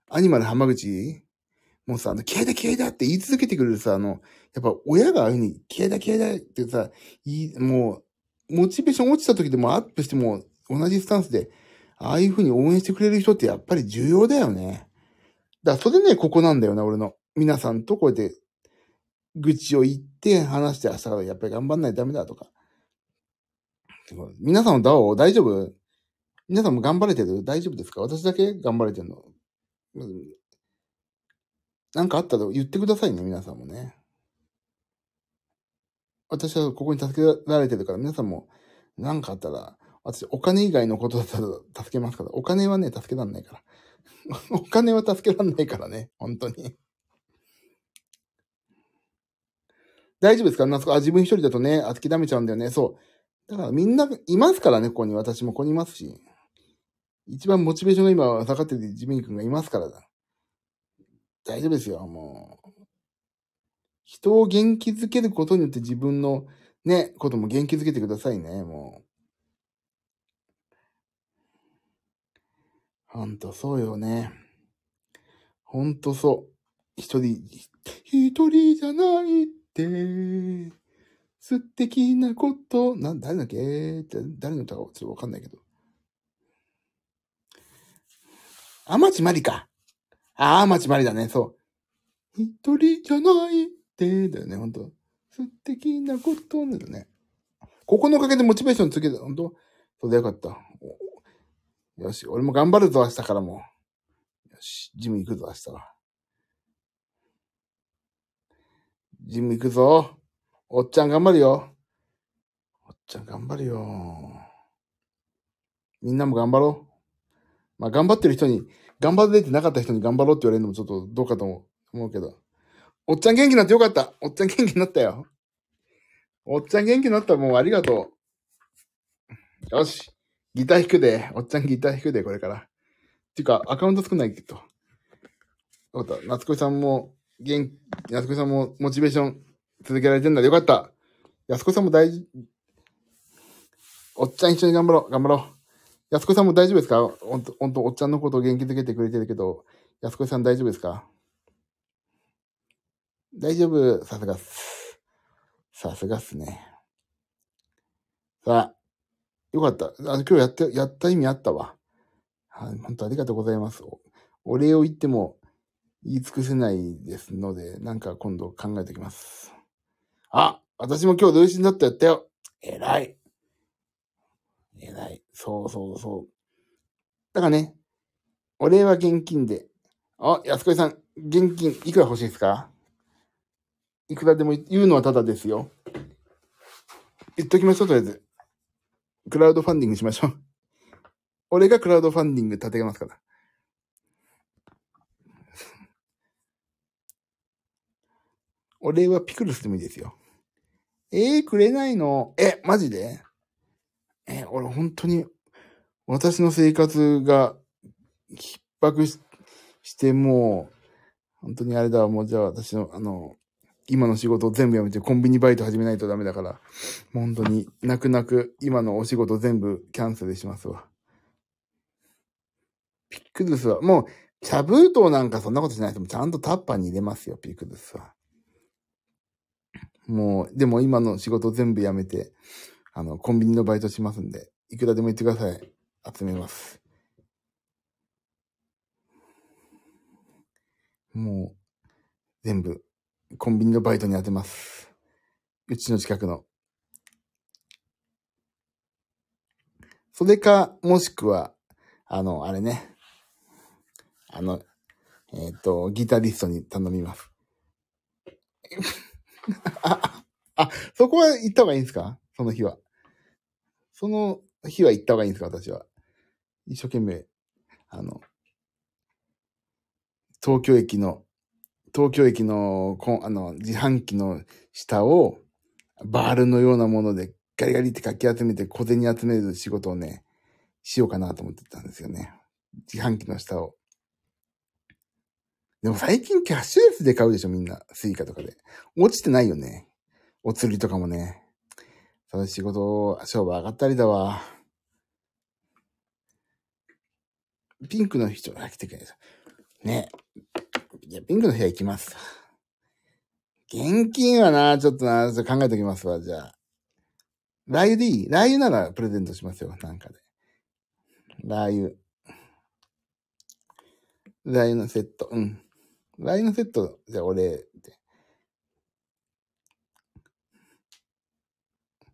アニマル浜口もうさ、あの、気合だ気合だって言い続けてくれるさ、あの、やっぱ親がああいうふうに気合だ気合だってさ、いい、もう、モチベーション落ちた時でもアップしても同じスタンスで、ああいうふうに応援してくれる人ってやっぱり重要だよね。だからそれね、ここなんだよな、俺の。皆さんとこうやって、愚痴を言って話して明日からやっぱり頑張んないとダメだとか。皆さんのダオ大丈夫？皆さんも頑張れてる？大丈夫ですか？私だけ頑張れてるの？うんなんかあったら言ってくださいね、皆さんもね。私はここに助けられてるから、皆さんもなんかあったら、私お金以外のことだったら助けますから。お金はね、助けらんないから。*laughs* お金は助けらんないからね、本当に。大丈夫ですか？あ、自分一人だとね、諦めちゃうんだよね。そう。だからみんないますからね、ここに。私もここにいますし。一番モチベーションが今は下がってるジミー君がいますからだ。大丈夫ですよ、もう。人を元気づけることによって自分のね、ことも元気づけてくださいね、もう。ほんとそうよね。ほんとそう。一人、一人じゃないって、素敵なこと、な、誰だっけ？って誰の歌かちょっとわかんないけど。天地まりか。ああ、天地まりだね、そう。一人じゃないって、だよね、ほんと。素敵なことだよね。ここのおかげでモチベーションつけて、ほんと、そうでよかった。よし、俺も頑張るぞ、明日からも。よし、ジム行くぞ、明日は。ジム行くぞ。おっちゃん頑張るよ。おっちゃん頑張るよ。みんなも頑張ろう。まあ、頑張ってる人に、頑張れてなかった人に頑張ろうって言われるのもちょっとどうかと思うけど。おっちゃん元気になってよかった。おっちゃん元気になったよ。おっちゃん元気になったらもうありがとう。よし。ギター弾くで。おっちゃんギター弾くで、これから。っていうか、アカウント作んないと。よかった。夏子さんも、元気、夏子さんもモチベーション続けられてんだでよかった。安子さんも大事、おっちゃん一緒に頑張ろう、頑張ろう。安子さんも大丈夫ですか？ほんと、ほんと、おっちゃんのことを元気づけてくれてるけど、安子さん大丈夫ですか？大丈夫、さすがっす。さすがっすね。さあ、よかった。あの今日やって、やった意味あったわ。はい、本当ありがとうございます。お礼を言っても言い尽くせないですので、なんか今度考えておきます。あ、私も今日同心だったやったよ。偉い。偉い。そうそうそう。だからね、お礼は現金で。あ、安子さん、現金いくら欲しいですか？いくらでも言うのはただですよ。言っときましょう、とりあえず。クラウドファンディングしましょう。*laughs* 俺がクラウドファンディング立てますから。*laughs* お礼はピクルスでもいいですよ。えー、くれないの？え、マジで？え、俺本当に、私の生活が逼迫しして、もう、本当にあれだ、もうじゃあ私の、あの、今の仕事を全部やめてコンビニバイト始めないとダメだから、本当に泣く泣く今のお仕事全部キャンセルしますわ。ピックルスは、もう、茶封筒なんかそんなことしないでもちゃんとタッパーに入れますよ、ピックルスは。もう、でも今の仕事全部やめて、あの、コンビニのバイトしますんで、いくらでも言ってください。集めます。もう、全部、コンビニのバイトに当てます。うちの近くの。それか、もしくは、あの、あれね。あの、えっ、と、ギタリストに頼みます。*laughs* あ、あ、そこは行った方がいいんですか？その日は。その日は行った方がいいんですか？私は。一生懸命、あの、東京駅の、東京駅の、こあの、自販機の下を、バールのようなものでガリガリってかき集めて小銭集める仕事をね、しようかなと思ってたんですよね。自販機の下を。でも最近キャッシュレスで買うでしょみんな。スイカとかで。落ちてないよね。お釣りとかもね。その仕事、商売上がったりだわ。ピンクの人が来てくれる。ね。じゃあ、ピンクの部屋行きます。現金はな、ちょっとな、ちょっと考えておきますわ、じゃあ。ラー油でいい？ラー油ならプレゼントしますよ、なんかで。ラー油。ラー油のセット、うん。ラー油のセット、じゃあ俺、って。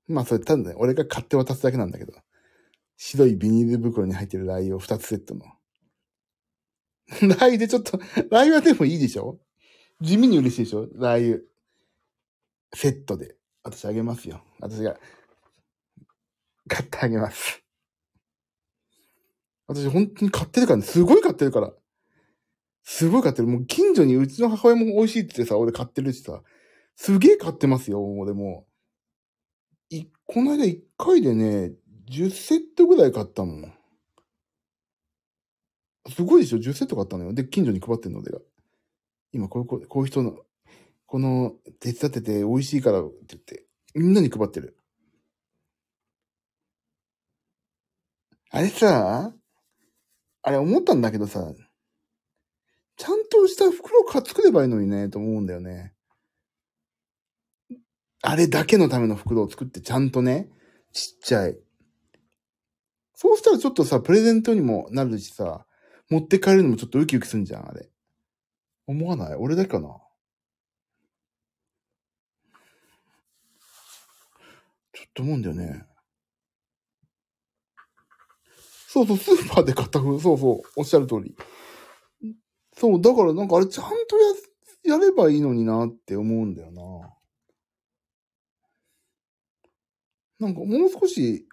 まあ、それ単にね俺が買って渡すだけなんだけど。白いビニール袋に入ってるラー油を2つセットの。ラー油でちょっと、ラー油はでもいいでしょ？地味に嬉しいでしょ？ラー油。セットで。私あげますよ。私が、買ってあげます。私本当に買ってるからね。すごい買ってるから。すごい買ってる。もう近所にうちの母親も美味しいって言ってさ、俺買ってるしさ。すげえ買ってますよ、俺も。い、この間1回でね、10セットぐらい買ったもん。すごいでしょ ?10 セット買ったのよ。で、近所に配ってんの、俺が。今、こういうこう、こういう人の、この、手伝ってて美味しいからって言って、みんなに配ってる。あれさ、あれ思ったんだけどさ、ちゃんとした袋か作ればいいのにね、と思うんだよね。あれだけのための袋を作ってちゃんとね、ちっちゃい。そうしたらちょっとさ、プレゼントにもなるしさ、持って帰るのもちょっとウキウキすんじゃん、あれ。思わない？俺だけかな？ちょっと思うんだよね。そうそう、スーパーで買った、そうそう、おっしゃる通り。そう、だからなんかあれちゃんとや、やればいいのになって思うんだよな。なんかもう少し、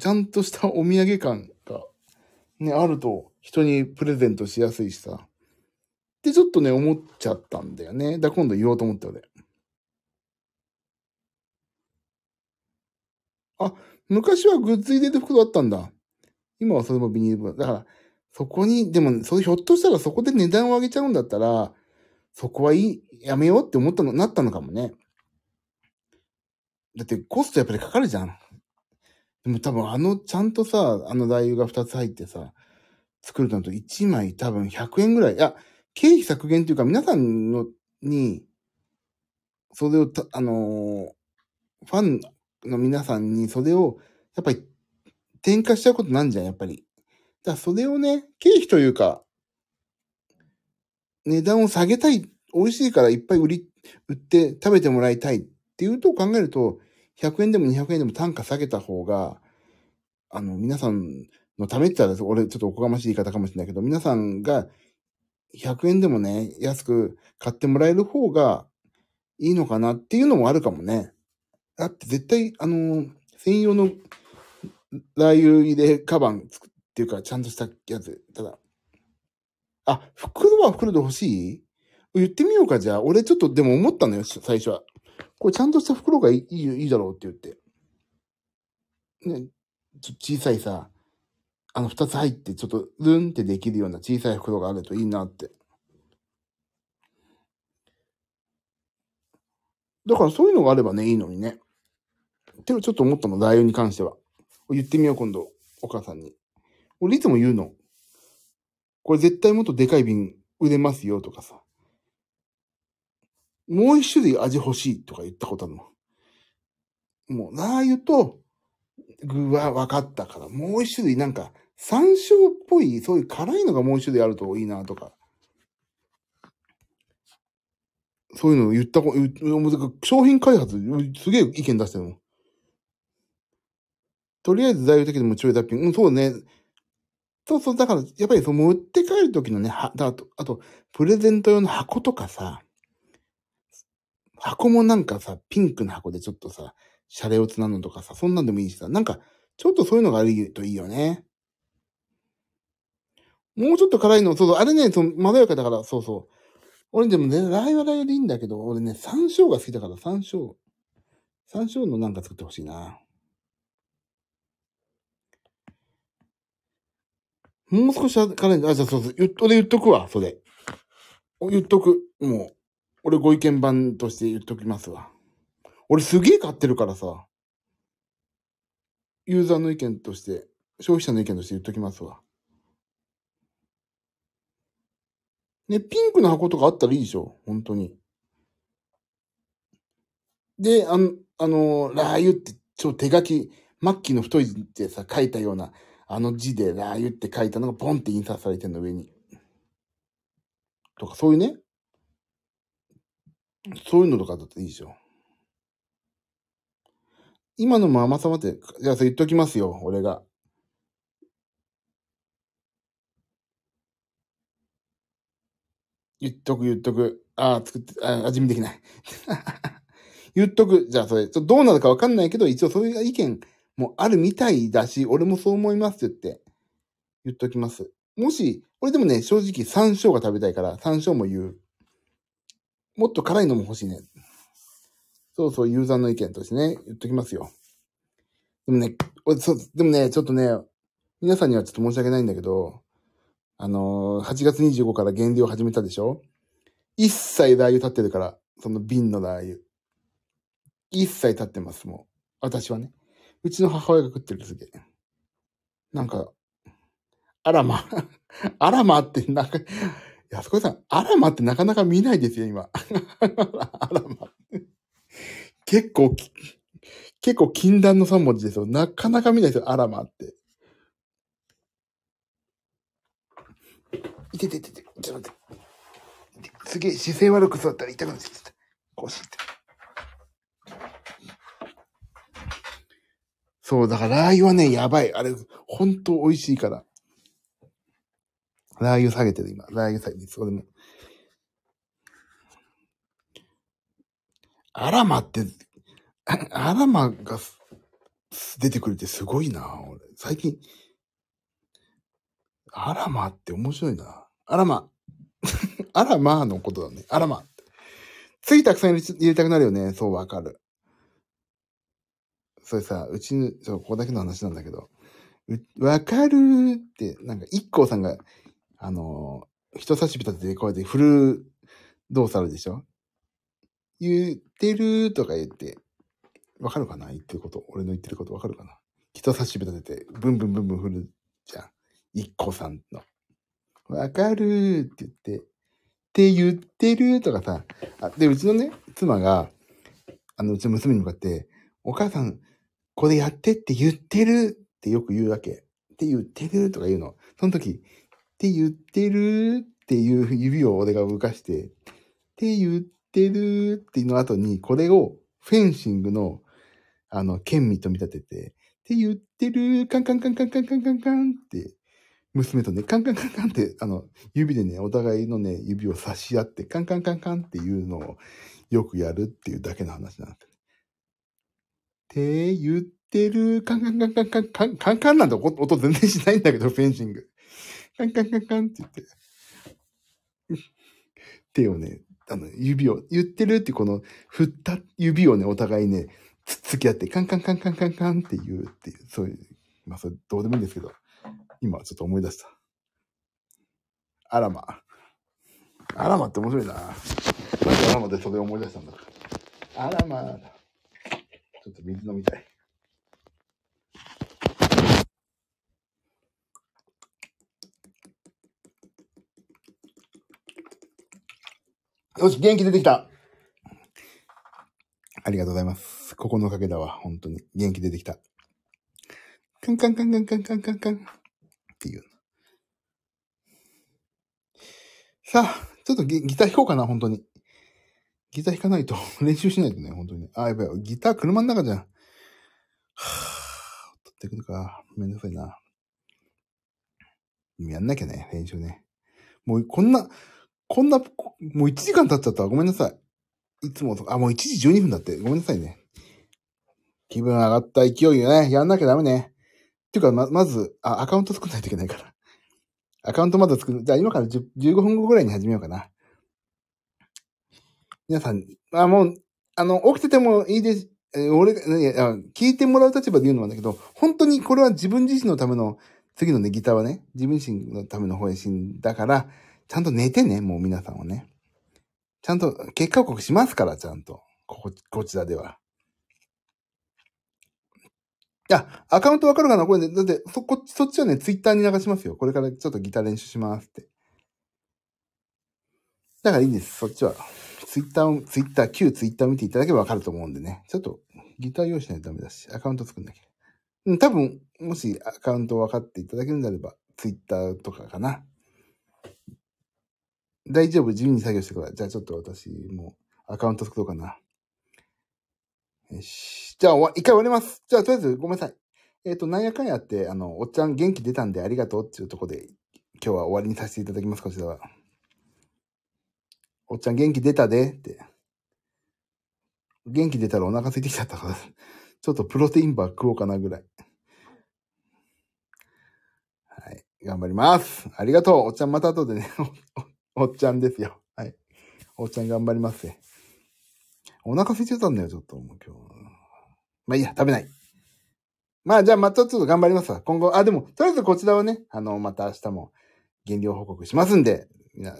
ちゃんとしたお土産感が、ね、あると人にプレゼントしやすいしさ。ってちょっとね、思っちゃったんだよね。だから今度言おうと思って俺。あ、昔はグッズ入れる袋だったんだ。今はそれもビニール袋。だから、そこに、でも、それひょっとしたらそこで値段を上げちゃうんだったら、そこはいい、やめようって思ったの、なったのかもね。だってコストやっぱりかかるじゃん。でも多分あの、ちゃんとさ、あのラー油が2つ入ってさ、作るのと1枚多分100円ぐらい。いや、経費削減っていうか皆さんの、に、それをた、あのーファンの皆さんにそれを、やっぱり、転嫁しちゃうことなんじゃん、やっぱり。だからそれをね、経費というか、値段を下げたい、美味しいからいっぱい売り、売って食べてもらいたいっていうと考えると、100円でも200円でも単価下げた方が、あの、皆さんのためって言ったら、俺ちょっとおこがましい言い方かもしれないけど、皆さんが100円でもね、安く買ってもらえる方がいいのかなっていうのもあるかもね。だって絶対、あの、専用のラー油入れカバン作っていうか、ちゃんとしたやつ。ただ、あ、袋は袋で欲しい？言ってみようか、じゃあ。俺ちょっとでも思ったのよ、最初は。これちゃんとした袋がいいいいだろうって言って。ね、ちょ小さいさ、あの二つ入ってちょっとルンってできるような小さい袋があるといいなって。だからそういうのがあればね、いいのにね。ってちょっと思ったの、ラー油に関しては。言ってみよう、今度、お母さんに。俺いつも言うの。これ絶対もっとでかい瓶売れますよとかさ。もう一種類味欲しいとか言ったことあるの。もう、ラー油と具は分かったから、もう一種類なんか、山椒っぽい、そういう辛いのがもう一種類あるといいなとか。そういうの言ったこ、商品開発、すげえ意見出してるの。とりあえず材料的にもちょい脱品。うん、そうね。そうそう、だから、やっぱりそう持って帰るときのね、は、だあと、あと、プレゼント用の箱とかさ、箱もなんかさ、ピンクの箱でちょっとさ、シャレオツなのとかさ、そんなんでもいいしさ、なんか、ちょっとそういうのがあるといいよね。もうちょっと辛いの、そうそう、あれね、その、まろやかだから、そうそう。俺でもね、ラー油はラー油でいいんだけど、俺ね、山椒が好きだから、山椒。山椒のなんか作ってほしいな。もう少し辛いんだ。あ、じゃあそうそう。言っ俺言っとくわ、それ。言っとく。もう。俺ご意見番として言っときますわ。俺すげえ買ってるからさ。ユーザーの意見として、消費者の意見として言っときますわ。ね、ピンクの箱とかあったらいいでしょ本当に。で、あの、あの、ラー油って超手書き、末期の太い字ってさ、書いたような、あの字でラー油って書いたのがポンって印刷されてんの上に。とか、そういうね。そういうのとかだっていいでしょ。今のも甘さまって、じゃあそれ言っときますよ、俺が。言っとく言っとく。ああ、作って、あ味見できない。*laughs* 言っとく。じゃあそれ、ちょっとどうなるかわかんないけど、一応そういう意見もあるみたいだし、俺もそう思いますって言って、言っときます。もし、俺でもね、正直山椒が食べたいから、山椒も言う。もっと辛いのも欲しいね。そうそう、ユーザーの意見としてね、言っときますよ。でもね、俺そう、でもね、ちょっとね、皆さんにはちょっと申し訳ないんだけど、あのー、8月25から減量始めたでしょ？一切ラー油立ってるから、その瓶のラー油。一切立ってます、もう。私はね。うちの母親が食ってるすげえ。なんか、あらま、あらまってなんか、安子さん、あらまってなかなか見ないですよ、今。あらま。結構、結構禁断の3文字ですよ。なかなか見ないですよ、あらまって。いてててて、ちょっと待って。すげえ姿勢悪く座ったら痛くなっちゃった。こうして。そう、だからラー油はね、やばい。あれ、ほんと美味しいから。ラー油下げてる、今。ラー油下げてる。そこでも。アラマって、アラマが出てくるってすごいな、俺。最近、アラマって面白いな。アラマ。*laughs* アラマのことだね。アラマ。次たくさん入れたくなるよね。そう、わかる。それさ、うちの、そう、ここだけの話なんだけど、わかるって、なんか、一光さんが、あのー人差し指立ててこうやって振る動作あるでしょ？言ってるとか言って、わかるかな言ってること。俺の言ってることわかるかな人差し指立てて、ブンブンブンブン振るじゃん。一光さんの。わかるって言って、って言ってるとかさ、あで、うちのね、妻が、あの、うちの娘に向かって、お母さん、これやってって言ってるってよく言うわけ。って言ってるとか言うの。その時、って言ってるっていう指を俺が動かして、って言っててるっていうの後に、これをフェンシングの、あの、剣味と見立てて、って言ってる、カンカンカンカンカンカンカンカンって、娘とね、カンカンカンカンって、あの、指でね、お互いのね、指を差し合って、カンカンカンカンっていうのをよくやるっていうだけの話なんです。って言ってる、カンカンカンカンカンカンカンカンなんて音全然しないんだけど、フェンシング。カンカンカンカンって言って。手をね、あの、指を、言ってるってこの、振った指をね、お互いね、つっつき合って、カンカンカンカンカンカンって言うっていう、そういう、まあ、それどうでもいいんですけど、今ちょっと思い出した。あらま。あらまって面白いな。あらまでそれを思い出したんだ。あらま。ちょっと水飲みたい。よし、元気出てきた。ありがとうございます。ここのおかげだわ。本当に。元気出てきた。カンカンカンカンカンカンカンカン。っていう。さあ、ちょっとギター弾こうかな、本当に。ギター弾かないと、*laughs* 練習しないとね、本当に。あ、やばい。ギター車の中じゃん。はぁ、取ってくるか。めんどくさいな。やんなきゃね、練習ね。もうこんな、こんな、もう1時間経っちゃったわ。ごめんなさい。いつも、あ、もう1時12分だって。ごめんなさいね。気分上がった勢いをね、やんなきゃダメね。っていうか、ま、まず、あ、アカウント作んないといけないから。アカウントまだ作る。じゃあ今から10 15分後ぐらいに始めようかな。皆さん、あ、もう、あの、起きててもいいです。え俺が、いや、聞いてもらう立場で言うのもんだけど、本当にこれは自分自身のための、次のね、ギターはね、自分自身のための配信だから、ちゃんと寝てね、もう皆さんはね。ちゃんと結果報告しますから、ちゃんと。ここ、ちらでは。いや、アカウントわかるかな？これね、だって、そ、こっち、そっちはね、ツイッターに流しますよ。これからちょっとギター練習しますって。だからいいんです。そっちは。ツイッターを、ツイッター、旧ツイッター見ていただければわかると思うんでね。ちょっと、ギター用意しないとダメだし、アカウント作んなきゃ。うん、多分、もしアカウント分かっていただけるんであれば、ツイッターとかかな。大丈夫、自由に作業してください。じゃあちょっと私もアカウント作ろうかな。よし。じゃあ終わ、一回終わります。じゃあとりあえずごめんなさい。えっ、と、なんやかんやって、あの、おっちゃん元気出たんでありがとうっていうところで、今日は終わりにさせていただきます、こちらは。おっちゃん元気出たでって。元気出たらお腹空いてきちゃったから、*laughs* ちょっとプロテインバー食おうかなぐらい。はい。頑張ります。ありがとう。おっちゃんまた後でね。*laughs* おっちゃんですよ。はい。おっちゃん頑張りますね。お腹空いてたんだよ、ちょっと。もう今日。まあいいや、食べない。まあじゃあまたちょっと頑張りますわ。今後、あ、でも、とりあえずこちらはね、あの、また明日も減量報告しますんで、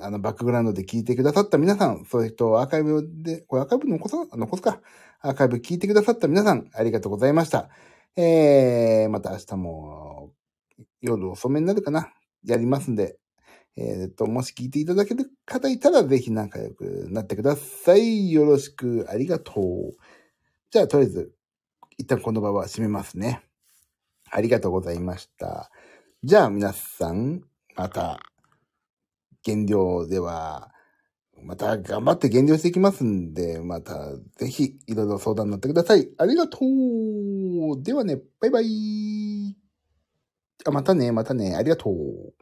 あの、バックグラウンドで聞いてくださった皆さん、そういう人をアーカイブで、これアーカイブ残さ、残すか。アーカイブ聞いてくださった皆さん、ありがとうございました。えー、また明日も、夜遅めになるかな。やりますんで、えっ、と、もし聞いていただける方いたら、ぜひ仲良くなってください。よろしく、ありがとう。じゃあ、とりあえず、一旦この場は閉めますね。ありがとうございました。じゃあ、皆さん、また、減量では、また頑張って減量していきますんで、またぜひいろいろ相談になってください。ありがとうではね、バイバイあ、またね、またね、ありがとう。